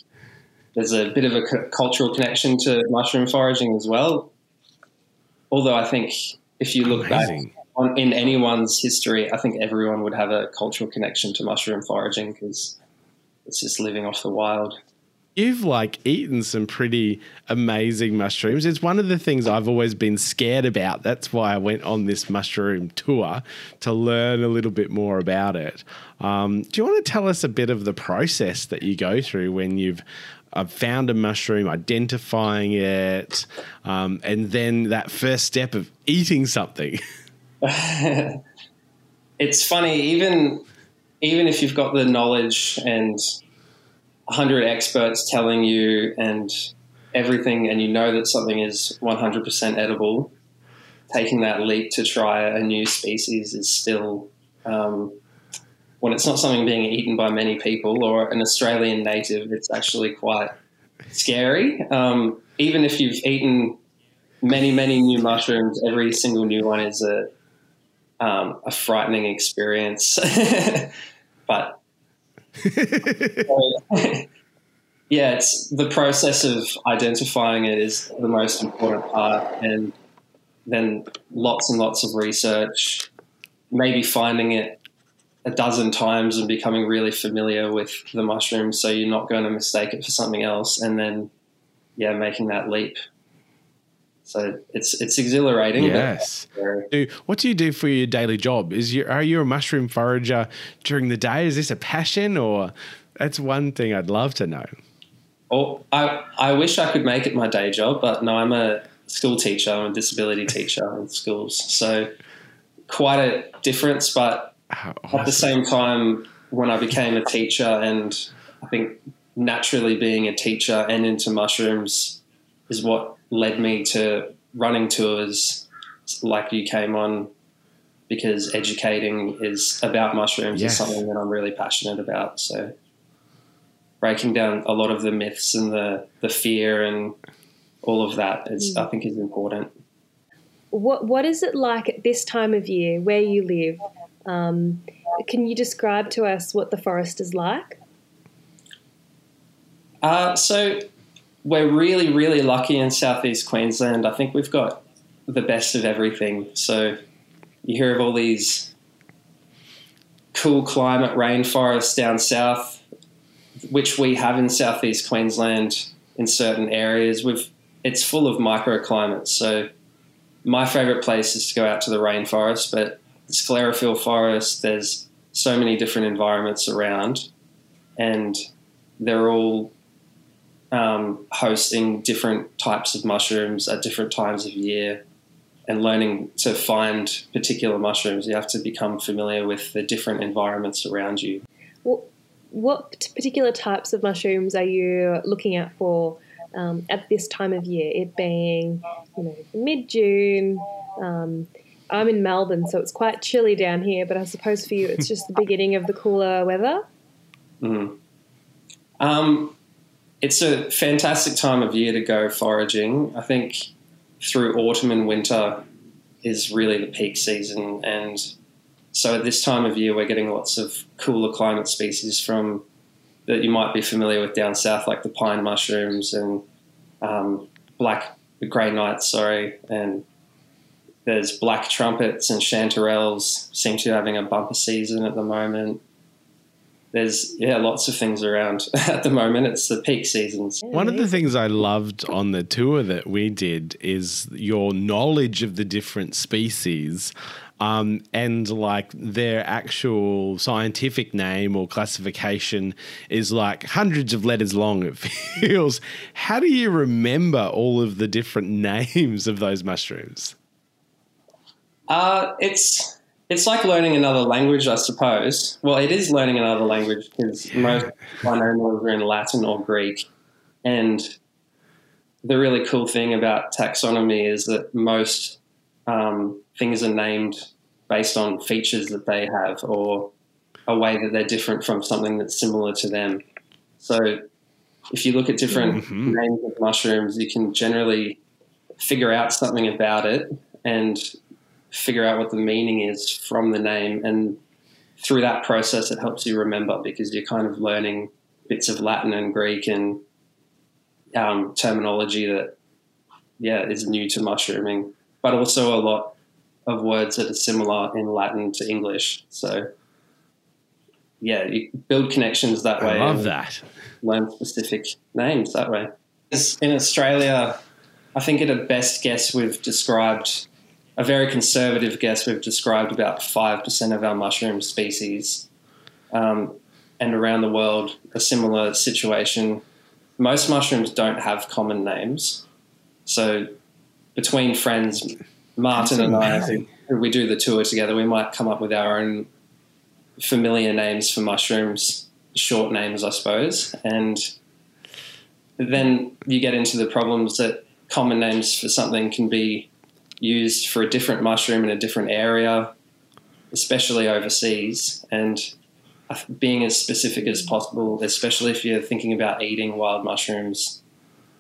there's a bit of a cultural connection to mushroom foraging as well. Although I think if you look Amazing. back on, in anyone's history, I think everyone would have a cultural connection to mushroom foraging because it's just living off the wild. You've like eaten some pretty amazing mushrooms. It's one of the things I've always been scared about. That's why I went on this mushroom tour to learn a little bit more about it. Um, do you want to tell us a bit of the process that you go through when you've uh, found a mushroom, identifying it, um, and then that first step of eating something? it's funny, even even if you've got the knowledge and 100 experts telling you and everything, and you know that something is 100% edible, taking that leap to try a new species is still, um, when it's not something being eaten by many people or an Australian native, it's actually quite scary. Um, even if you've eaten many, many new mushrooms, every single new one is a, um, a frightening experience. but yeah, it's the process of identifying it is the most important part, and then lots and lots of research, maybe finding it a dozen times and becoming really familiar with the mushroom, so you're not going to mistake it for something else, and then yeah, making that leap. So it's it's exhilarating. Yes. What do you do for your daily job? Is you are you a mushroom forager during the day? Is this a passion, or that's one thing I'd love to know. Oh, I I wish I could make it my day job, but no, I'm a school teacher. I'm a disability teacher in schools, so quite a difference. But awesome. at the same time, when I became a teacher, and I think naturally being a teacher and into mushrooms is what led me to running tours like you came on because educating is about mushrooms yes. is something that I'm really passionate about. So breaking down a lot of the myths and the, the fear and all of that is mm. I think is important. What what is it like at this time of year where you live? Um, can you describe to us what the forest is like? Uh, so we're really, really lucky in southeast Queensland. I think we've got the best of everything. So you hear of all these cool climate rainforests down south, which we have in southeast Queensland in certain areas. We've it's full of microclimates. So my favourite place is to go out to the rainforest, but the sclerophyll forest. There's so many different environments around, and they're all um, hosting different types of mushrooms at different times of year and learning to find particular mushrooms, you have to become familiar with the different environments around you. Well, what particular types of mushrooms are you looking at for um, at this time of year? It being, you know, mid June. Um, I'm in Melbourne, so it's quite chilly down here, but I suppose for you it's just the beginning of the cooler weather. Mm. Um, it's a fantastic time of year to go foraging. I think through autumn and winter is really the peak season, and so at this time of year we're getting lots of cooler climate species from that you might be familiar with down south, like the pine mushrooms and um, black grey knights, sorry, and there's black trumpets and chanterelles seem to be having a bumper season at the moment there's yeah lots of things around at the moment. It's the peak seasons. One of the things i loved on the tour that we did is your knowledge of the different species um, and like their actual scientific name or classification is like hundreds of letters long it feels. How do you remember all of the different names of those mushrooms? Uh, it's it's like learning another language, I suppose. Well, it is learning another language because most binomials are in Latin or Greek. And the really cool thing about taxonomy is that most um, things are named based on features that they have or a way that they're different from something that's similar to them. So if you look at different mm-hmm. names of mushrooms, you can generally figure out something about it and figure out what the meaning is from the name. And through that process, it helps you remember because you're kind of learning bits of Latin and Greek and um, terminology that, yeah, is new to mushrooming, but also a lot of words that are similar in Latin to English. So yeah, you build connections that way. I love that. Learn specific names that way. In Australia, I think at a best guess we've described a very conservative guess. We've described about five percent of our mushroom species, um, and around the world, a similar situation. Most mushrooms don't have common names, so between friends, Martin and I, who we do the tour together, we might come up with our own familiar names for mushrooms, short names, I suppose, and then you get into the problems that common names for something can be used for a different mushroom in a different area, especially overseas, and being as specific as possible, especially if you're thinking about eating wild mushrooms,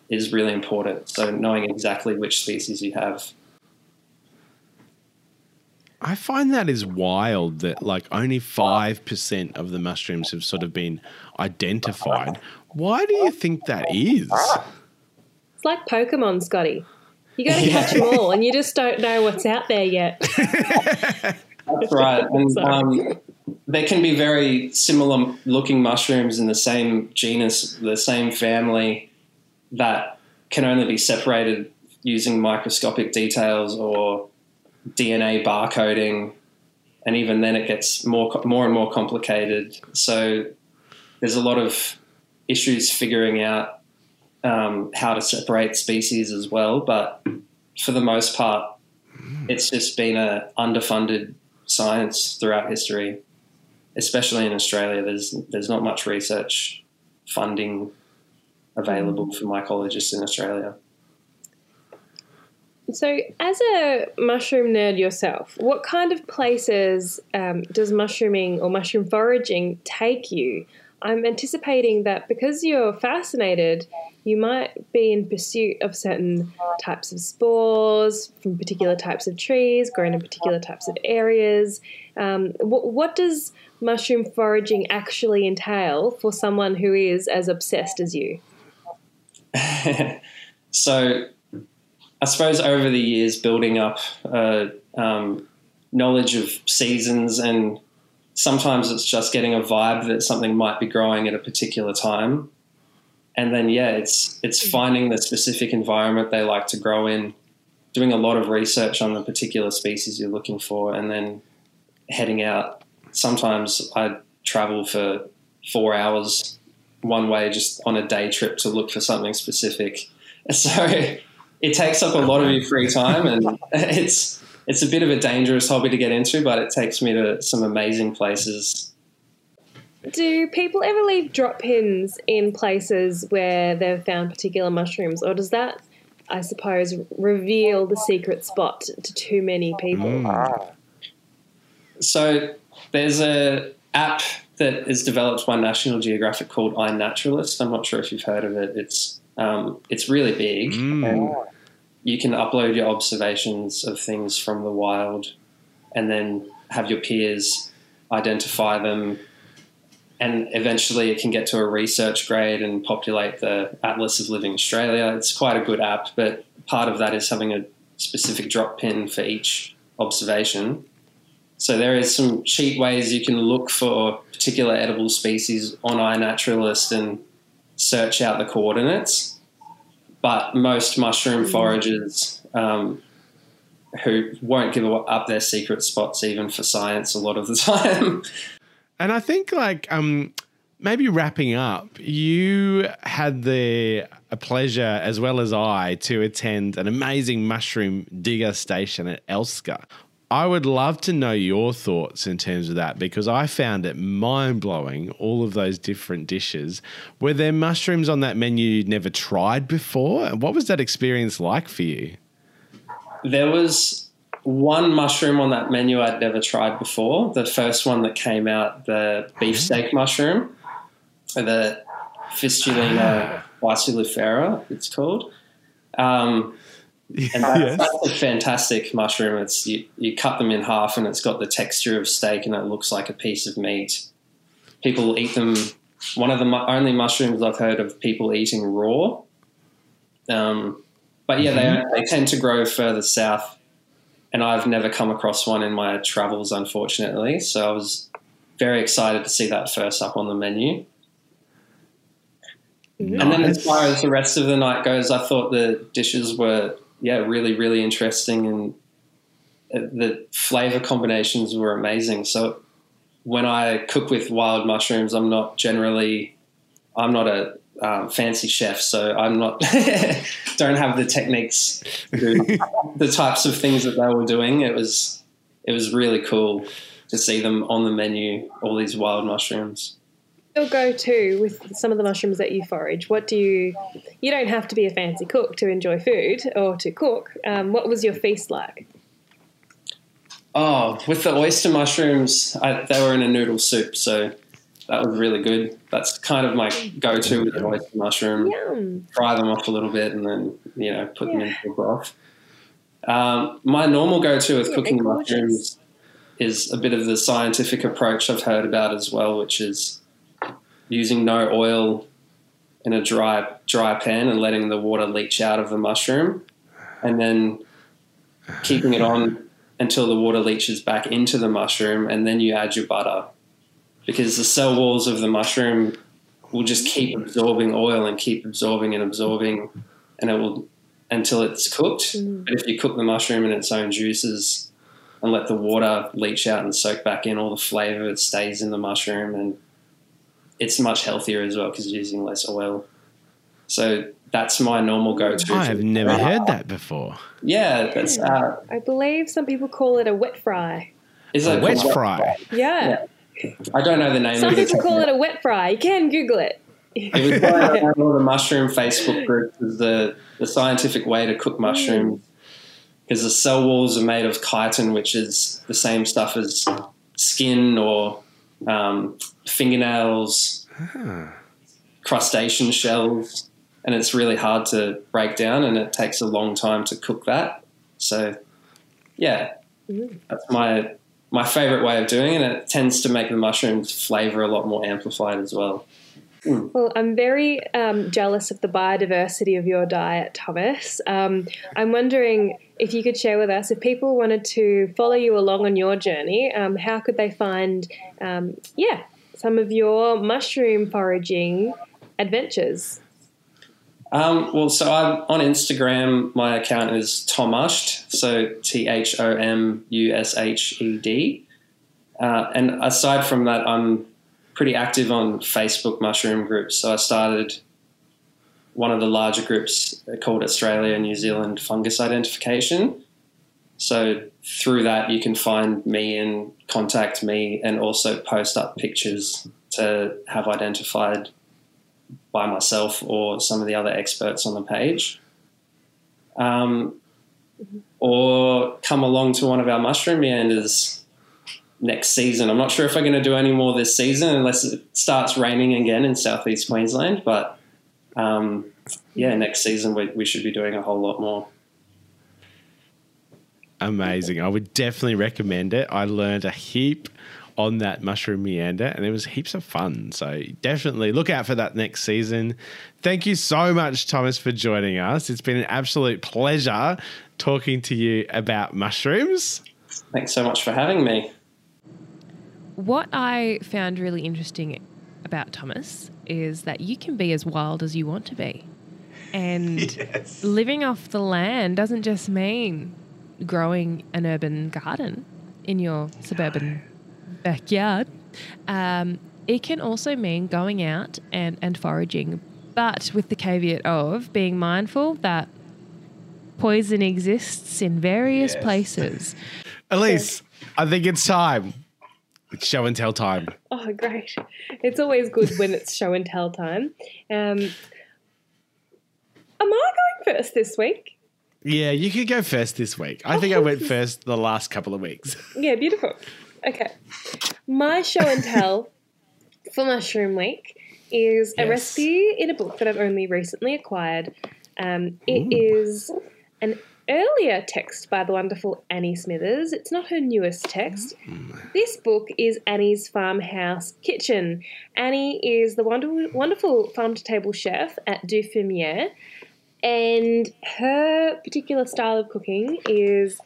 is really important. So knowing exactly which species you have. I find that is wild that like only 5% of the mushrooms have sort of been identified. Why do you think that is? It's like Pokemon, Scotty. You got to catch them all, and you just don't know what's out there yet. That's right. And um, there can be very similar looking mushrooms in the same genus, the same family, that can only be separated using microscopic details or DNA barcoding. And even then, it gets more, more and more complicated. So there's a lot of issues figuring out um, how to separate species as well. But for the most part, it's just been a underfunded science throughout history, especially in Australia. There's there's not much research funding available for mycologists in Australia. So, as a mushroom nerd yourself, what kind of places um, does mushrooming or mushroom foraging take you? I'm anticipating that because you're fascinated, you might be in pursuit of certain types of spores from particular types of trees grown in particular types of areas. Um, what, what does mushroom foraging actually entail for someone who is as obsessed as you? so, I suppose over the years, building up uh, um, knowledge of seasons and sometimes it's just getting a vibe that something might be growing at a particular time and then yeah it's it's mm. finding the specific environment they like to grow in doing a lot of research on the particular species you're looking for and then heading out sometimes i travel for four hours one way just on a day trip to look for something specific so it takes up a lot of your free time and it's it's a bit of a dangerous hobby to get into, but it takes me to some amazing places. Do people ever leave drop pins in places where they've found particular mushrooms, or does that, I suppose, reveal the secret spot to too many people? Mm. Ah. So there's a app that is developed by National Geographic called iNaturalist. I'm not sure if you've heard of it. It's um, it's really big. And you can upload your observations of things from the wild and then have your peers identify them and eventually it can get to a research grade and populate the atlas of living australia. It's quite a good app but part of that is having a specific drop pin for each observation. So there is some cheap ways you can look for particular edible species on iNaturalist and search out the coordinates but most mushroom foragers um, who won't give up their secret spots even for science a lot of the time. And I think like um maybe wrapping up, you had the pleasure as well as I to attend an amazing mushroom degustation at Elska. I would love to know your thoughts in terms of that because I found it mind blowing, all of those different dishes. Were there mushrooms on that menu you'd never tried before? What was that experience like for you? there was one mushroom on that menu I'd never tried before. The first one that came out, the beefsteak mushroom, the Fistulina spiculifera, it's called. Um, and that's, Yes. that's a fantastic mushroom. It's you, you cut them in half, and it's got the texture of steak, and it looks like a piece of meat. People eat them. One of the mu- only mushrooms I've heard of people eating raw. Um, but yeah, they, they tend to grow further south, and I've never come across one in my travels, unfortunately. So I was very excited to see that first up on the menu. Nice. And then as far as the rest of the night goes, I thought the dishes were yeah really really interesting and uh, the flavor combinations were amazing. So when I cook with wild mushrooms, I'm not generally I'm not a um, fancy chef, so I'm not don't have the techniques, the types of things that they were doing. It was it was really cool to see them on the menu, all these wild mushrooms. Your go-to with some of the mushrooms that you forage. What do you? You don't have to be a fancy cook to enjoy food or to cook. Um, what was your feast like? Oh, with the oyster mushrooms, I, they were in a noodle soup, so that was really good. That's kind of my go-to with the oyster mushroom. Yum. Fry them off a little bit and then you know put them into a broth. Um, my normal go-to with Yeah, cooking mushrooms is a bit of the scientific approach I've heard about as well, which is using no oil in a dry dry pan and letting the water leach out of the mushroom, and then keeping it on until the water leaches back into the mushroom, and then you add your butter, because the cell walls of the mushroom will just keep absorbing oil and keep absorbing and absorbing, and it will until it's cooked. But if you cook the mushroom in its own juices and let the water leach out and soak back in, all the flavor it stays in the mushroom, and it's much healthier as well because you're using less oil. So that's my normal go-to. I have never heard that before. Yeah, that's uh, I believe some people call it a wet fry. is A wet fry. Yeah. I don't know the name. Some of the people call it a wet fry. You can Google it. It was going around all the mushroom Facebook groups as the, the scientific way to cook mushrooms because the cell walls are made of chitin, which is the same stuff as skin or um, fingernails, crustacean shells, and it's really hard to break down, and it takes a long time to cook that. So, yeah, that's my my favorite way of doing it. And it tends to make the mushrooms flavor a lot more amplified as well. Well, I'm very um, jealous of the biodiversity of your diet, Thomas. Um, I'm wondering if you could share with us if people wanted to follow you along on your journey, um, how could they find, um, yeah, some of your mushroom foraging adventures? Um, well, so I'm on Instagram. My account is Thomushed, so T H O M U S H E D. Uh, and aside from that, I'm pretty active on Facebook mushroom groups. So I started one of the larger groups called Australia New Zealand Fungus Identification. So through that, you can find me and contact me, and also post up pictures to have identified by myself or some of the other experts on the page. Um, or come along to one of our mushroom meanders next season. I'm not sure if I'm going to do any more this season unless it starts raining again in southeast Queensland. But um, yeah, next season we, we should be doing a whole lot more. Amazing. I would definitely recommend it. I learned a heap on that mushroom meander and it was heaps of fun. So definitely look out for that next season. Thank you so much, Thomas, for joining us. It's been an absolute pleasure talking to you about mushrooms. Thanks so much for having me. What I found really interesting about Thomas is that you can be as wild as you want to be. And Yes. living off the land doesn't just mean growing an urban garden in your suburban backyard. Um, it can also mean going out and, and foraging, but with the caveat of being mindful that poison exists in various Yes. places. Elise, I think it's time. It's show and tell time. Oh, great. It's always good when it's show and tell time. Um, am I going first this week? Yeah, you could go first this week. I think I went first the last couple of weeks. Yeah, beautiful. Okay. My show and tell for Mushroom Week is a Yes. recipe in a book that I've only recently acquired. Um, it is an earlier text by the wonderful Annie Smithers. It's not her newest text. This book is Annie's Farmhouse Kitchen. Annie is the wonderful, wonderful farm to table chef at Du Fermier, and her particular style of cooking is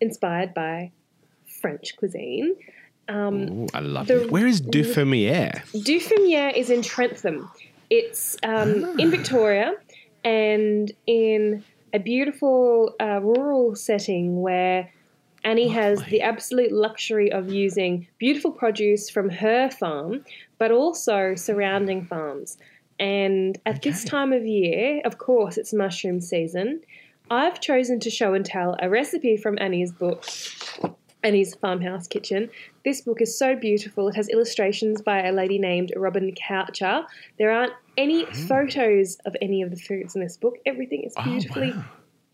inspired by French cuisine. Ooh, I love the- it. Where is Du Fermier? Dufermiere is in Trentham. It's um, in Victoria and in a beautiful uh, rural setting where Annie has the absolute luxury of using beautiful produce from her farm, but also surrounding farms. And at this time of year, of course, it's mushroom season. I've chosen to show and tell a recipe from Annie's book, Annie's Farmhouse Kitchen. This book is so beautiful. It has illustrations by a lady named Robin Cowcher. There aren't any hmm. photos of any of the foods in this book. Everything is oh, beautifully wow.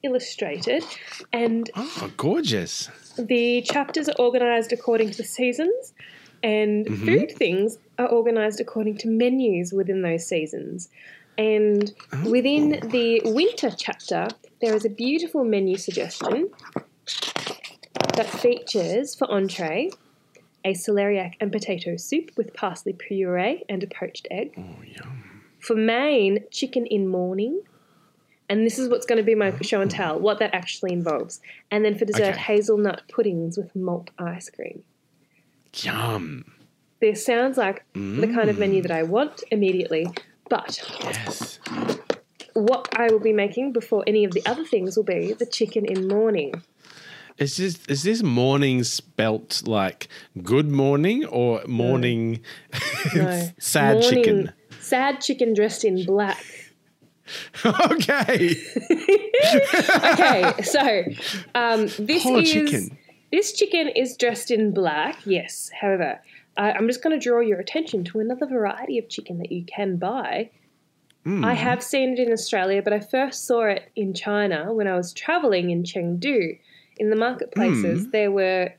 illustrated. And Oh, gorgeous. the chapters are organized according to the seasons, and mm-hmm. food things are organized according to menus within those seasons. And oh. within the winter chapter, there is a beautiful menu suggestion that features for entree a celeriac and potato soup with parsley puree and a poached egg. Oh, yum. For main, chicken in mourning. And this is what's going to be my mm-hmm. show and tell, what that actually involves. And then for dessert, Okay. hazelnut puddings with malt ice cream. Yum. This sounds like the kind of menu that I mm. want immediately. But Yes. what I will be making before any of the other things will be the chicken in mourning. Is this is this morning spelt like good morning or mourning No. sad Mourning- chicken? Sad chicken dressed in black. okay. Okay, so um, this Poor is chicken. this chicken is dressed in black. Yes, however, I I'm just going to draw your attention to another variety of chicken that you can buy. Hmm. I have seen it in Australia, but I first saw it in China when I was traveling in Chengdu. In the marketplaces, Hmm. there were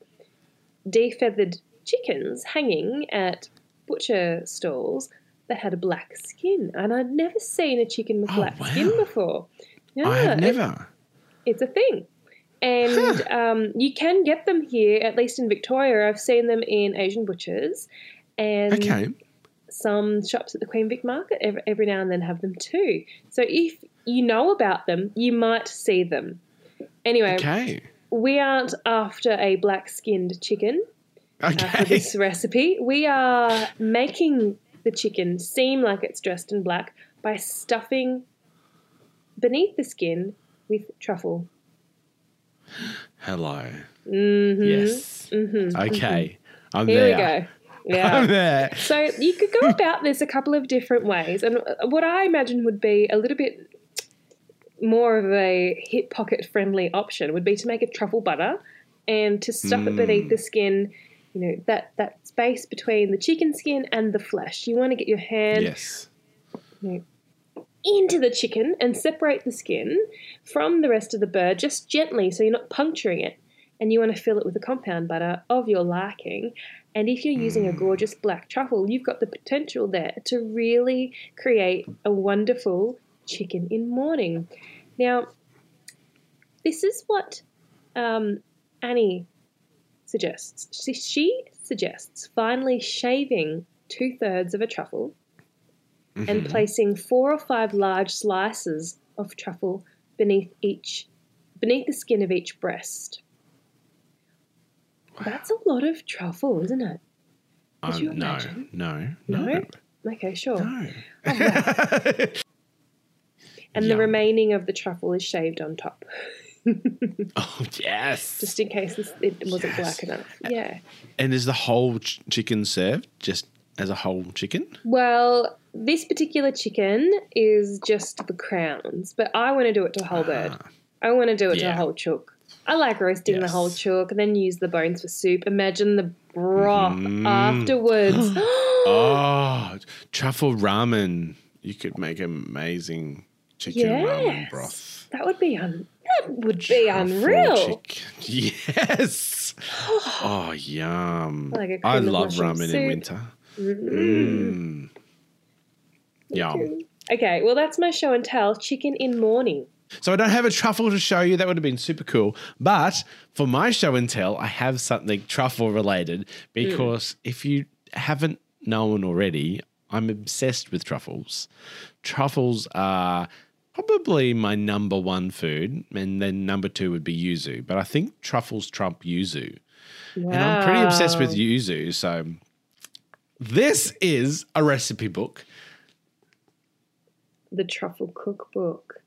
defeathered chickens hanging at butcher stalls that had a black skin, and I'd never seen a chicken with Oh, black wow. skin before. Yeah, I have never. it's a thing. And um, you can get them here, at least in Victoria. I've seen them in Asian butchers and Okay. some shops at the Queen Vic Market every, every now and then have them too. So if you know about them, you might see them. Anyway, Okay. We aren't after a black skinned chicken uh, for this recipe. We are making the chicken seem like it's dressed in black by stuffing beneath the skin with truffle. Hello. Mm-hmm. Yes. Okay. I'm Here there. we go. I'm Yeah. there. so you could go about this a couple of different ways, and what I imagine would be a little bit more of a hip pocket friendly option would be to make a truffle butter and to stuff it beneath the hmm. skin. You know that that space between the chicken skin and the flesh. You want to get your hand Yes. into the chicken and separate the skin from the rest of the bird just gently so you're not puncturing it. And you want to fill it with a compound butter of your liking. And if you're using a hmm. gorgeous black truffle, you've got the potential there to really create a wonderful chicken in mourning. Now, this is what um, Annie suggests. She, she suggests finally shaving two thirds of a truffle and placing four or five large slices of truffle beneath each beneath the skin of each breast. That's a lot of truffle, isn't it? Could Um, no, imagine? no. No? No. Okay, sure. No. And the remaining of the truffle is shaved on top, Oh, yes. just in case it wasn't Yes. black enough. Yeah. and is the whole ch- chicken served just as a whole chicken? Well, this particular chicken is just the crowns, but I want to do it to a whole bird. I want to do it to a Ah. Whole chook. I like roasting the whole chook and then use the bones for soup. Imagine the broth Mm. afterwards. Oh, truffle ramen. You could make amazing chicken ramen Yes. broth. that would be un- that would be unreal. Chick- Yes. Oh, yum. Like I love ramen in winter. Mm. Yum. Okay, well that's my show and tell. Chicken in mourning. So I don't have a truffle to show you. That would have been super cool. But for my show and tell, I have something truffle related because if you haven't known already, I'm obsessed with truffles. Truffles are probably my number one food, and then number two would be yuzu. But I think truffles trump yuzu. Wow. And I'm pretty obsessed with yuzu. So this is a recipe book. The Truffle Cookbook.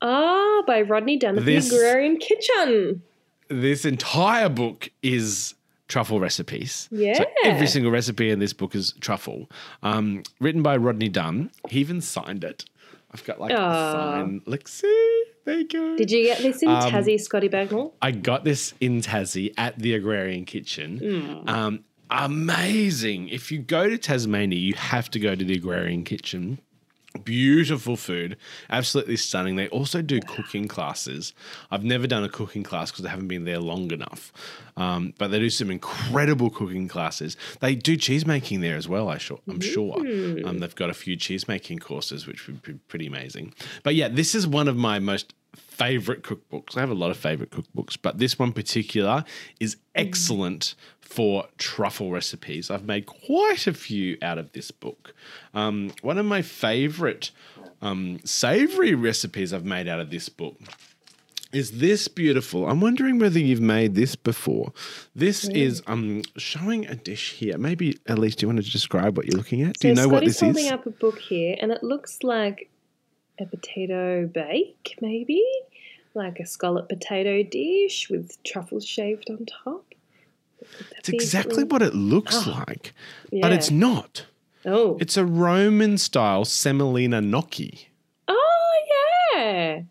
Ah, by Rodney Dunn of This- the Agrarian Kitchen. This entire book is truffle recipes. So Yeah. every single recipe in this book is truffle. Um, written by Rodney Dunn. He even signed it. I've got like a Aw. sign. Like, see, there you go. Did you get this in Um, Tassie, Scotty Bagnall? I got this in Tassie at the Agrarian Kitchen. Hmm. Um, amazing. If you go to Tasmania, you have to go to the Agrarian Kitchen. Beautiful food, absolutely stunning. They also do cooking classes. I've never done a cooking class because I haven't been there long enough. Um, but they do some incredible cooking classes. They do cheese making there as well. I sure, I'm sure. Um, they've got a few cheese making courses, which would be pretty amazing. But yeah, this is one of my most favorite cookbooks. I have a lot of favorite cookbooks, but this one particular is excellent for truffle recipes. I've made quite a few out of this book. Um, one of my favorite um, savory recipes I've made out of this book is this beautiful. I'm wondering whether you've made this before. This is um showing a dish here. Maybe at least do you want to describe what you're looking at? Do you know so what Scotty's this holding up a book here, and it looks like a potato bake, maybe like a scallop potato dish with truffles shaved on top. It's exactly what it looks ah, like, but it's not. Oh, It's a Roman style semolina gnocchi. oh yeah.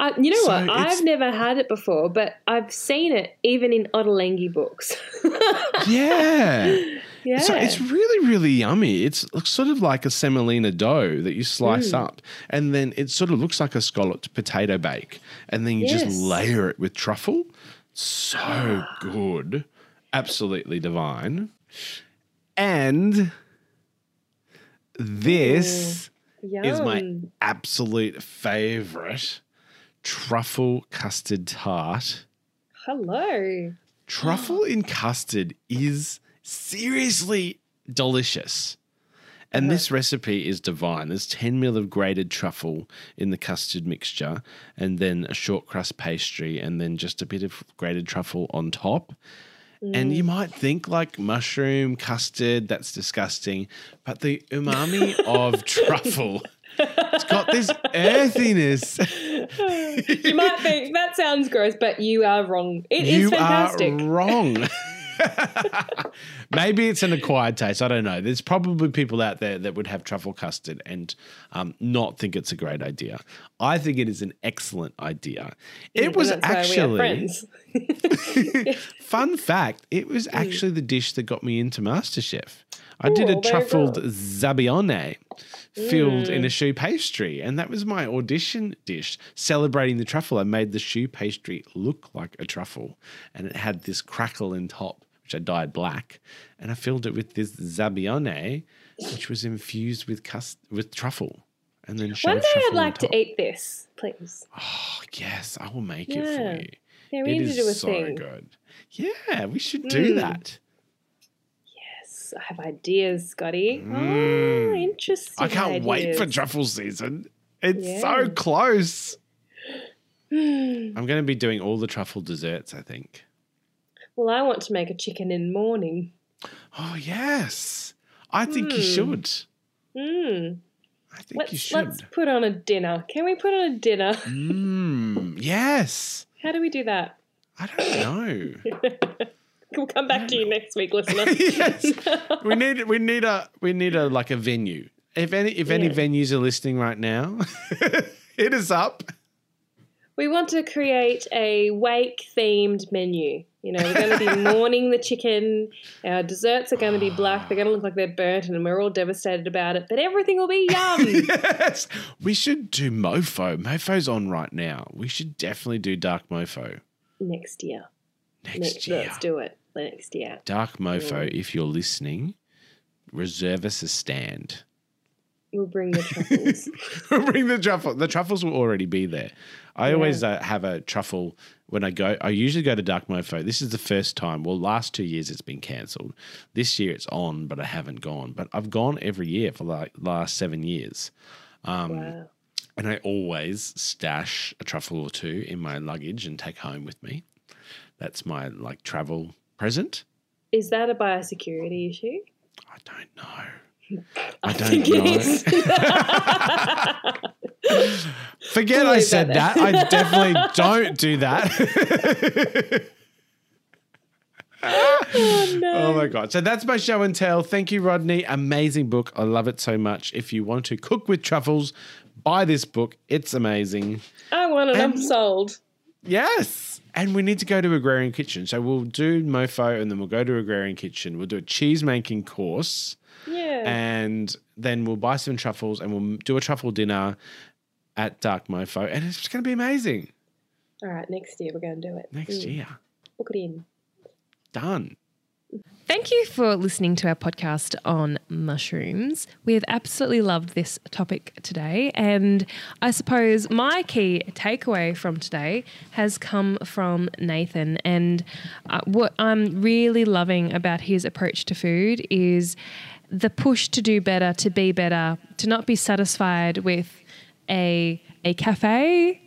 I, you know So what? I've never had it before, but I've seen it even in Ottolenghi books. Yeah. Yeah. So it's really, really yummy. It's sort of like a semolina dough that you slice Mm. up, and then it sort of looks like a scalloped potato bake, and then you Yes. just layer it with truffle. So good, absolutely divine. And this is my absolute favorite truffle custard tart. Hello. Truffle in custard is seriously delicious. And this recipe is divine. There's 10 mil of grated truffle in the custard mixture, and then a short crust pastry, and then just a bit of grated truffle on top. And you mm. might think like mushroom custard, that's disgusting. But the umami of truffle, it's got this earthiness. You might think that sounds gross, but you are wrong. It is you fantastic. are wrong. Maybe it's an acquired taste. I don't know. There's probably people out there that would have truffle custard and um, not think it's a great idea. I think it is an excellent idea. It And was that's why we actually fun fact. It was actually the dish that got me into MasterChef. I did a truffled zabaione filled in a choux pastry, and that was my audition dish celebrating the truffle. I made the choux pastry look like a truffle, and it had this crackle in top, which I dyed black, and I filled it with this zabaione, which was infused with cust- with truffle, and then One day I'd like to eat this, please. Oh yes, I will make it for you. Yeah, we It need to do a so thing. good. Yeah, we should do Mm. that. Yes, I have ideas, Scotty. Oh, Mm. interesting. I can't wait for truffle season. It's Yeah. so close. I'm going to be doing all the truffle desserts, I think. Well, I want to make a chicken in mourning. Oh, yes. I think you Hmm. should. Mm. I think you Let's should. let's put on a dinner. Can we put on a dinner? Mm, yes. How do we do that? I don't know. We'll come back to you next week, listener. yes. We need we need a we need a like a venue. If any if any Yeah. venues are listening right now, hit us up. We want to create a wake themed menu. You know, we're going to be mourning the chicken. Our desserts are going to be black. They're going to look like they're burnt, and we're all devastated about it. But everything will be yum. yes. We should do Mofo. Mofo's on right now. We should definitely do Dark Mofo next year. next Next, year. let's do it next year. Dark Mofo, if you're listening, reserve us a stand. We'll bring the truffles. We'll bring the truffle. The truffles will already be there. I always uh, have a truffle when I go. I usually go to Dark Mofo. This is the first time. Well, last two years it's been cancelled. This year it's on, but I haven't gone. But I've gone every year for like last seven years. Um, wow. And I always stash a truffle or two in my luggage and take home with me. that's my like travel present. Is that a biosecurity issue? I don't know. I don't think know. it is. Forget I said that. I definitely don't do that. oh no. oh my god! So that's my show and tell. Thank you, Rodney. Amazing book. I love it so much. If you want to cook with truffles, buy this book. It's amazing. I want it. I'm sold. Yes. And we need to go to Agrarian Kitchen. So we'll do Mofo and then we'll go to Agrarian Kitchen. We'll do a cheese making course Yeah. and then we'll buy some truffles and we'll do a truffle dinner at Dark Mofo. And it's just going to be amazing All right. Next year we're going to do it. next Mm, year. Book it in. Done. Thank you for listening to our podcast on mushrooms. We have absolutely loved this topic today. And I suppose my key takeaway from today has come from Nathan. And uh, what I'm really loving about his approach to food is the push to do better, to be better, to not be satisfied with a, a cafe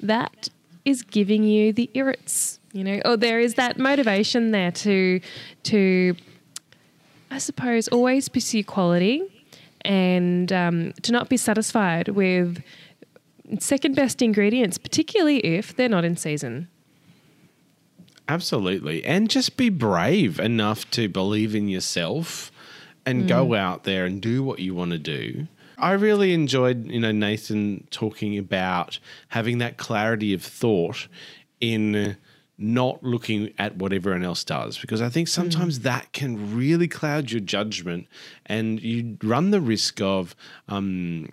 that is giving you the irrits you know or there is that motivation there to to i suppose always pursue quality and um, to not be satisfied with second best ingredients particularly if they're not in season Absolutely. And just be brave enough to believe in yourself and go out there and do what you want to do. I really enjoyed, you know, Nathan talking about having that clarity of thought in not looking at what everyone else does because I think sometimes that can really cloud your judgment and you run the risk of um,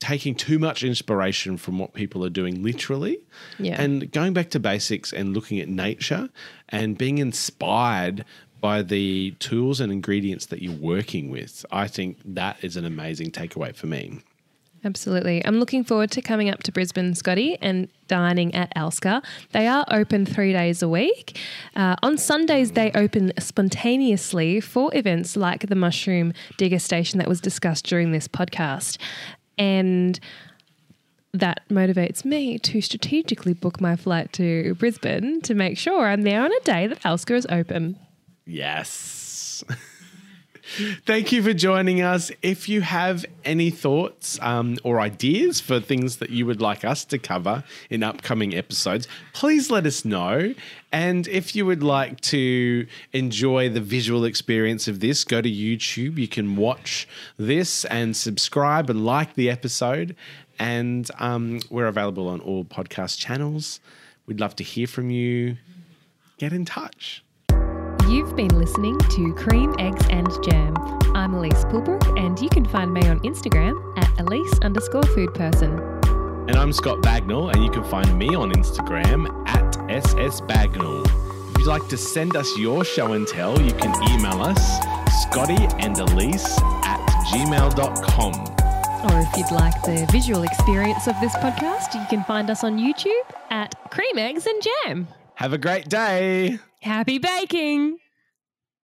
taking too much inspiration from what people are doing literally Yeah. and going back to basics and looking at nature and being inspired by the tools and ingredients that you're working with i think that is an amazing takeaway for me Absolutely. I'm looking forward to coming up to Brisbane, Scotty, and dining at Elska. They are open three days a week. Uh, on Sundays, they open spontaneously for events like the mushroom degustation that was discussed during this podcast. And that motivates me to strategically book my flight to Brisbane to make sure I'm there on a day that Elska is open. Yes Thank you for joining us. If you have any thoughts um, or ideas for things that you would like us to cover in upcoming episodes, please let us know. And if you would like to enjoy the visual experience of this, go to YouTube. You can watch this and subscribe and like the episode. And um, we're available on all podcast channels. We'd love to hear from you. Get in touch. You've been listening to Cream, Eggs and Jam. I'm Elise Pulbrook, and you can find me on Instagram at Elise underscore food person. And I'm Scott Bagnall, and you can find me on Instagram at ssbagnall. If you'd like to send us your show and tell, you can email us Scotty and Elise at gmail.com. Or if you'd like the visual experience of this podcast, you can find us on YouTube at Cream, Eggs and Jam. Have a great day. Happy baking!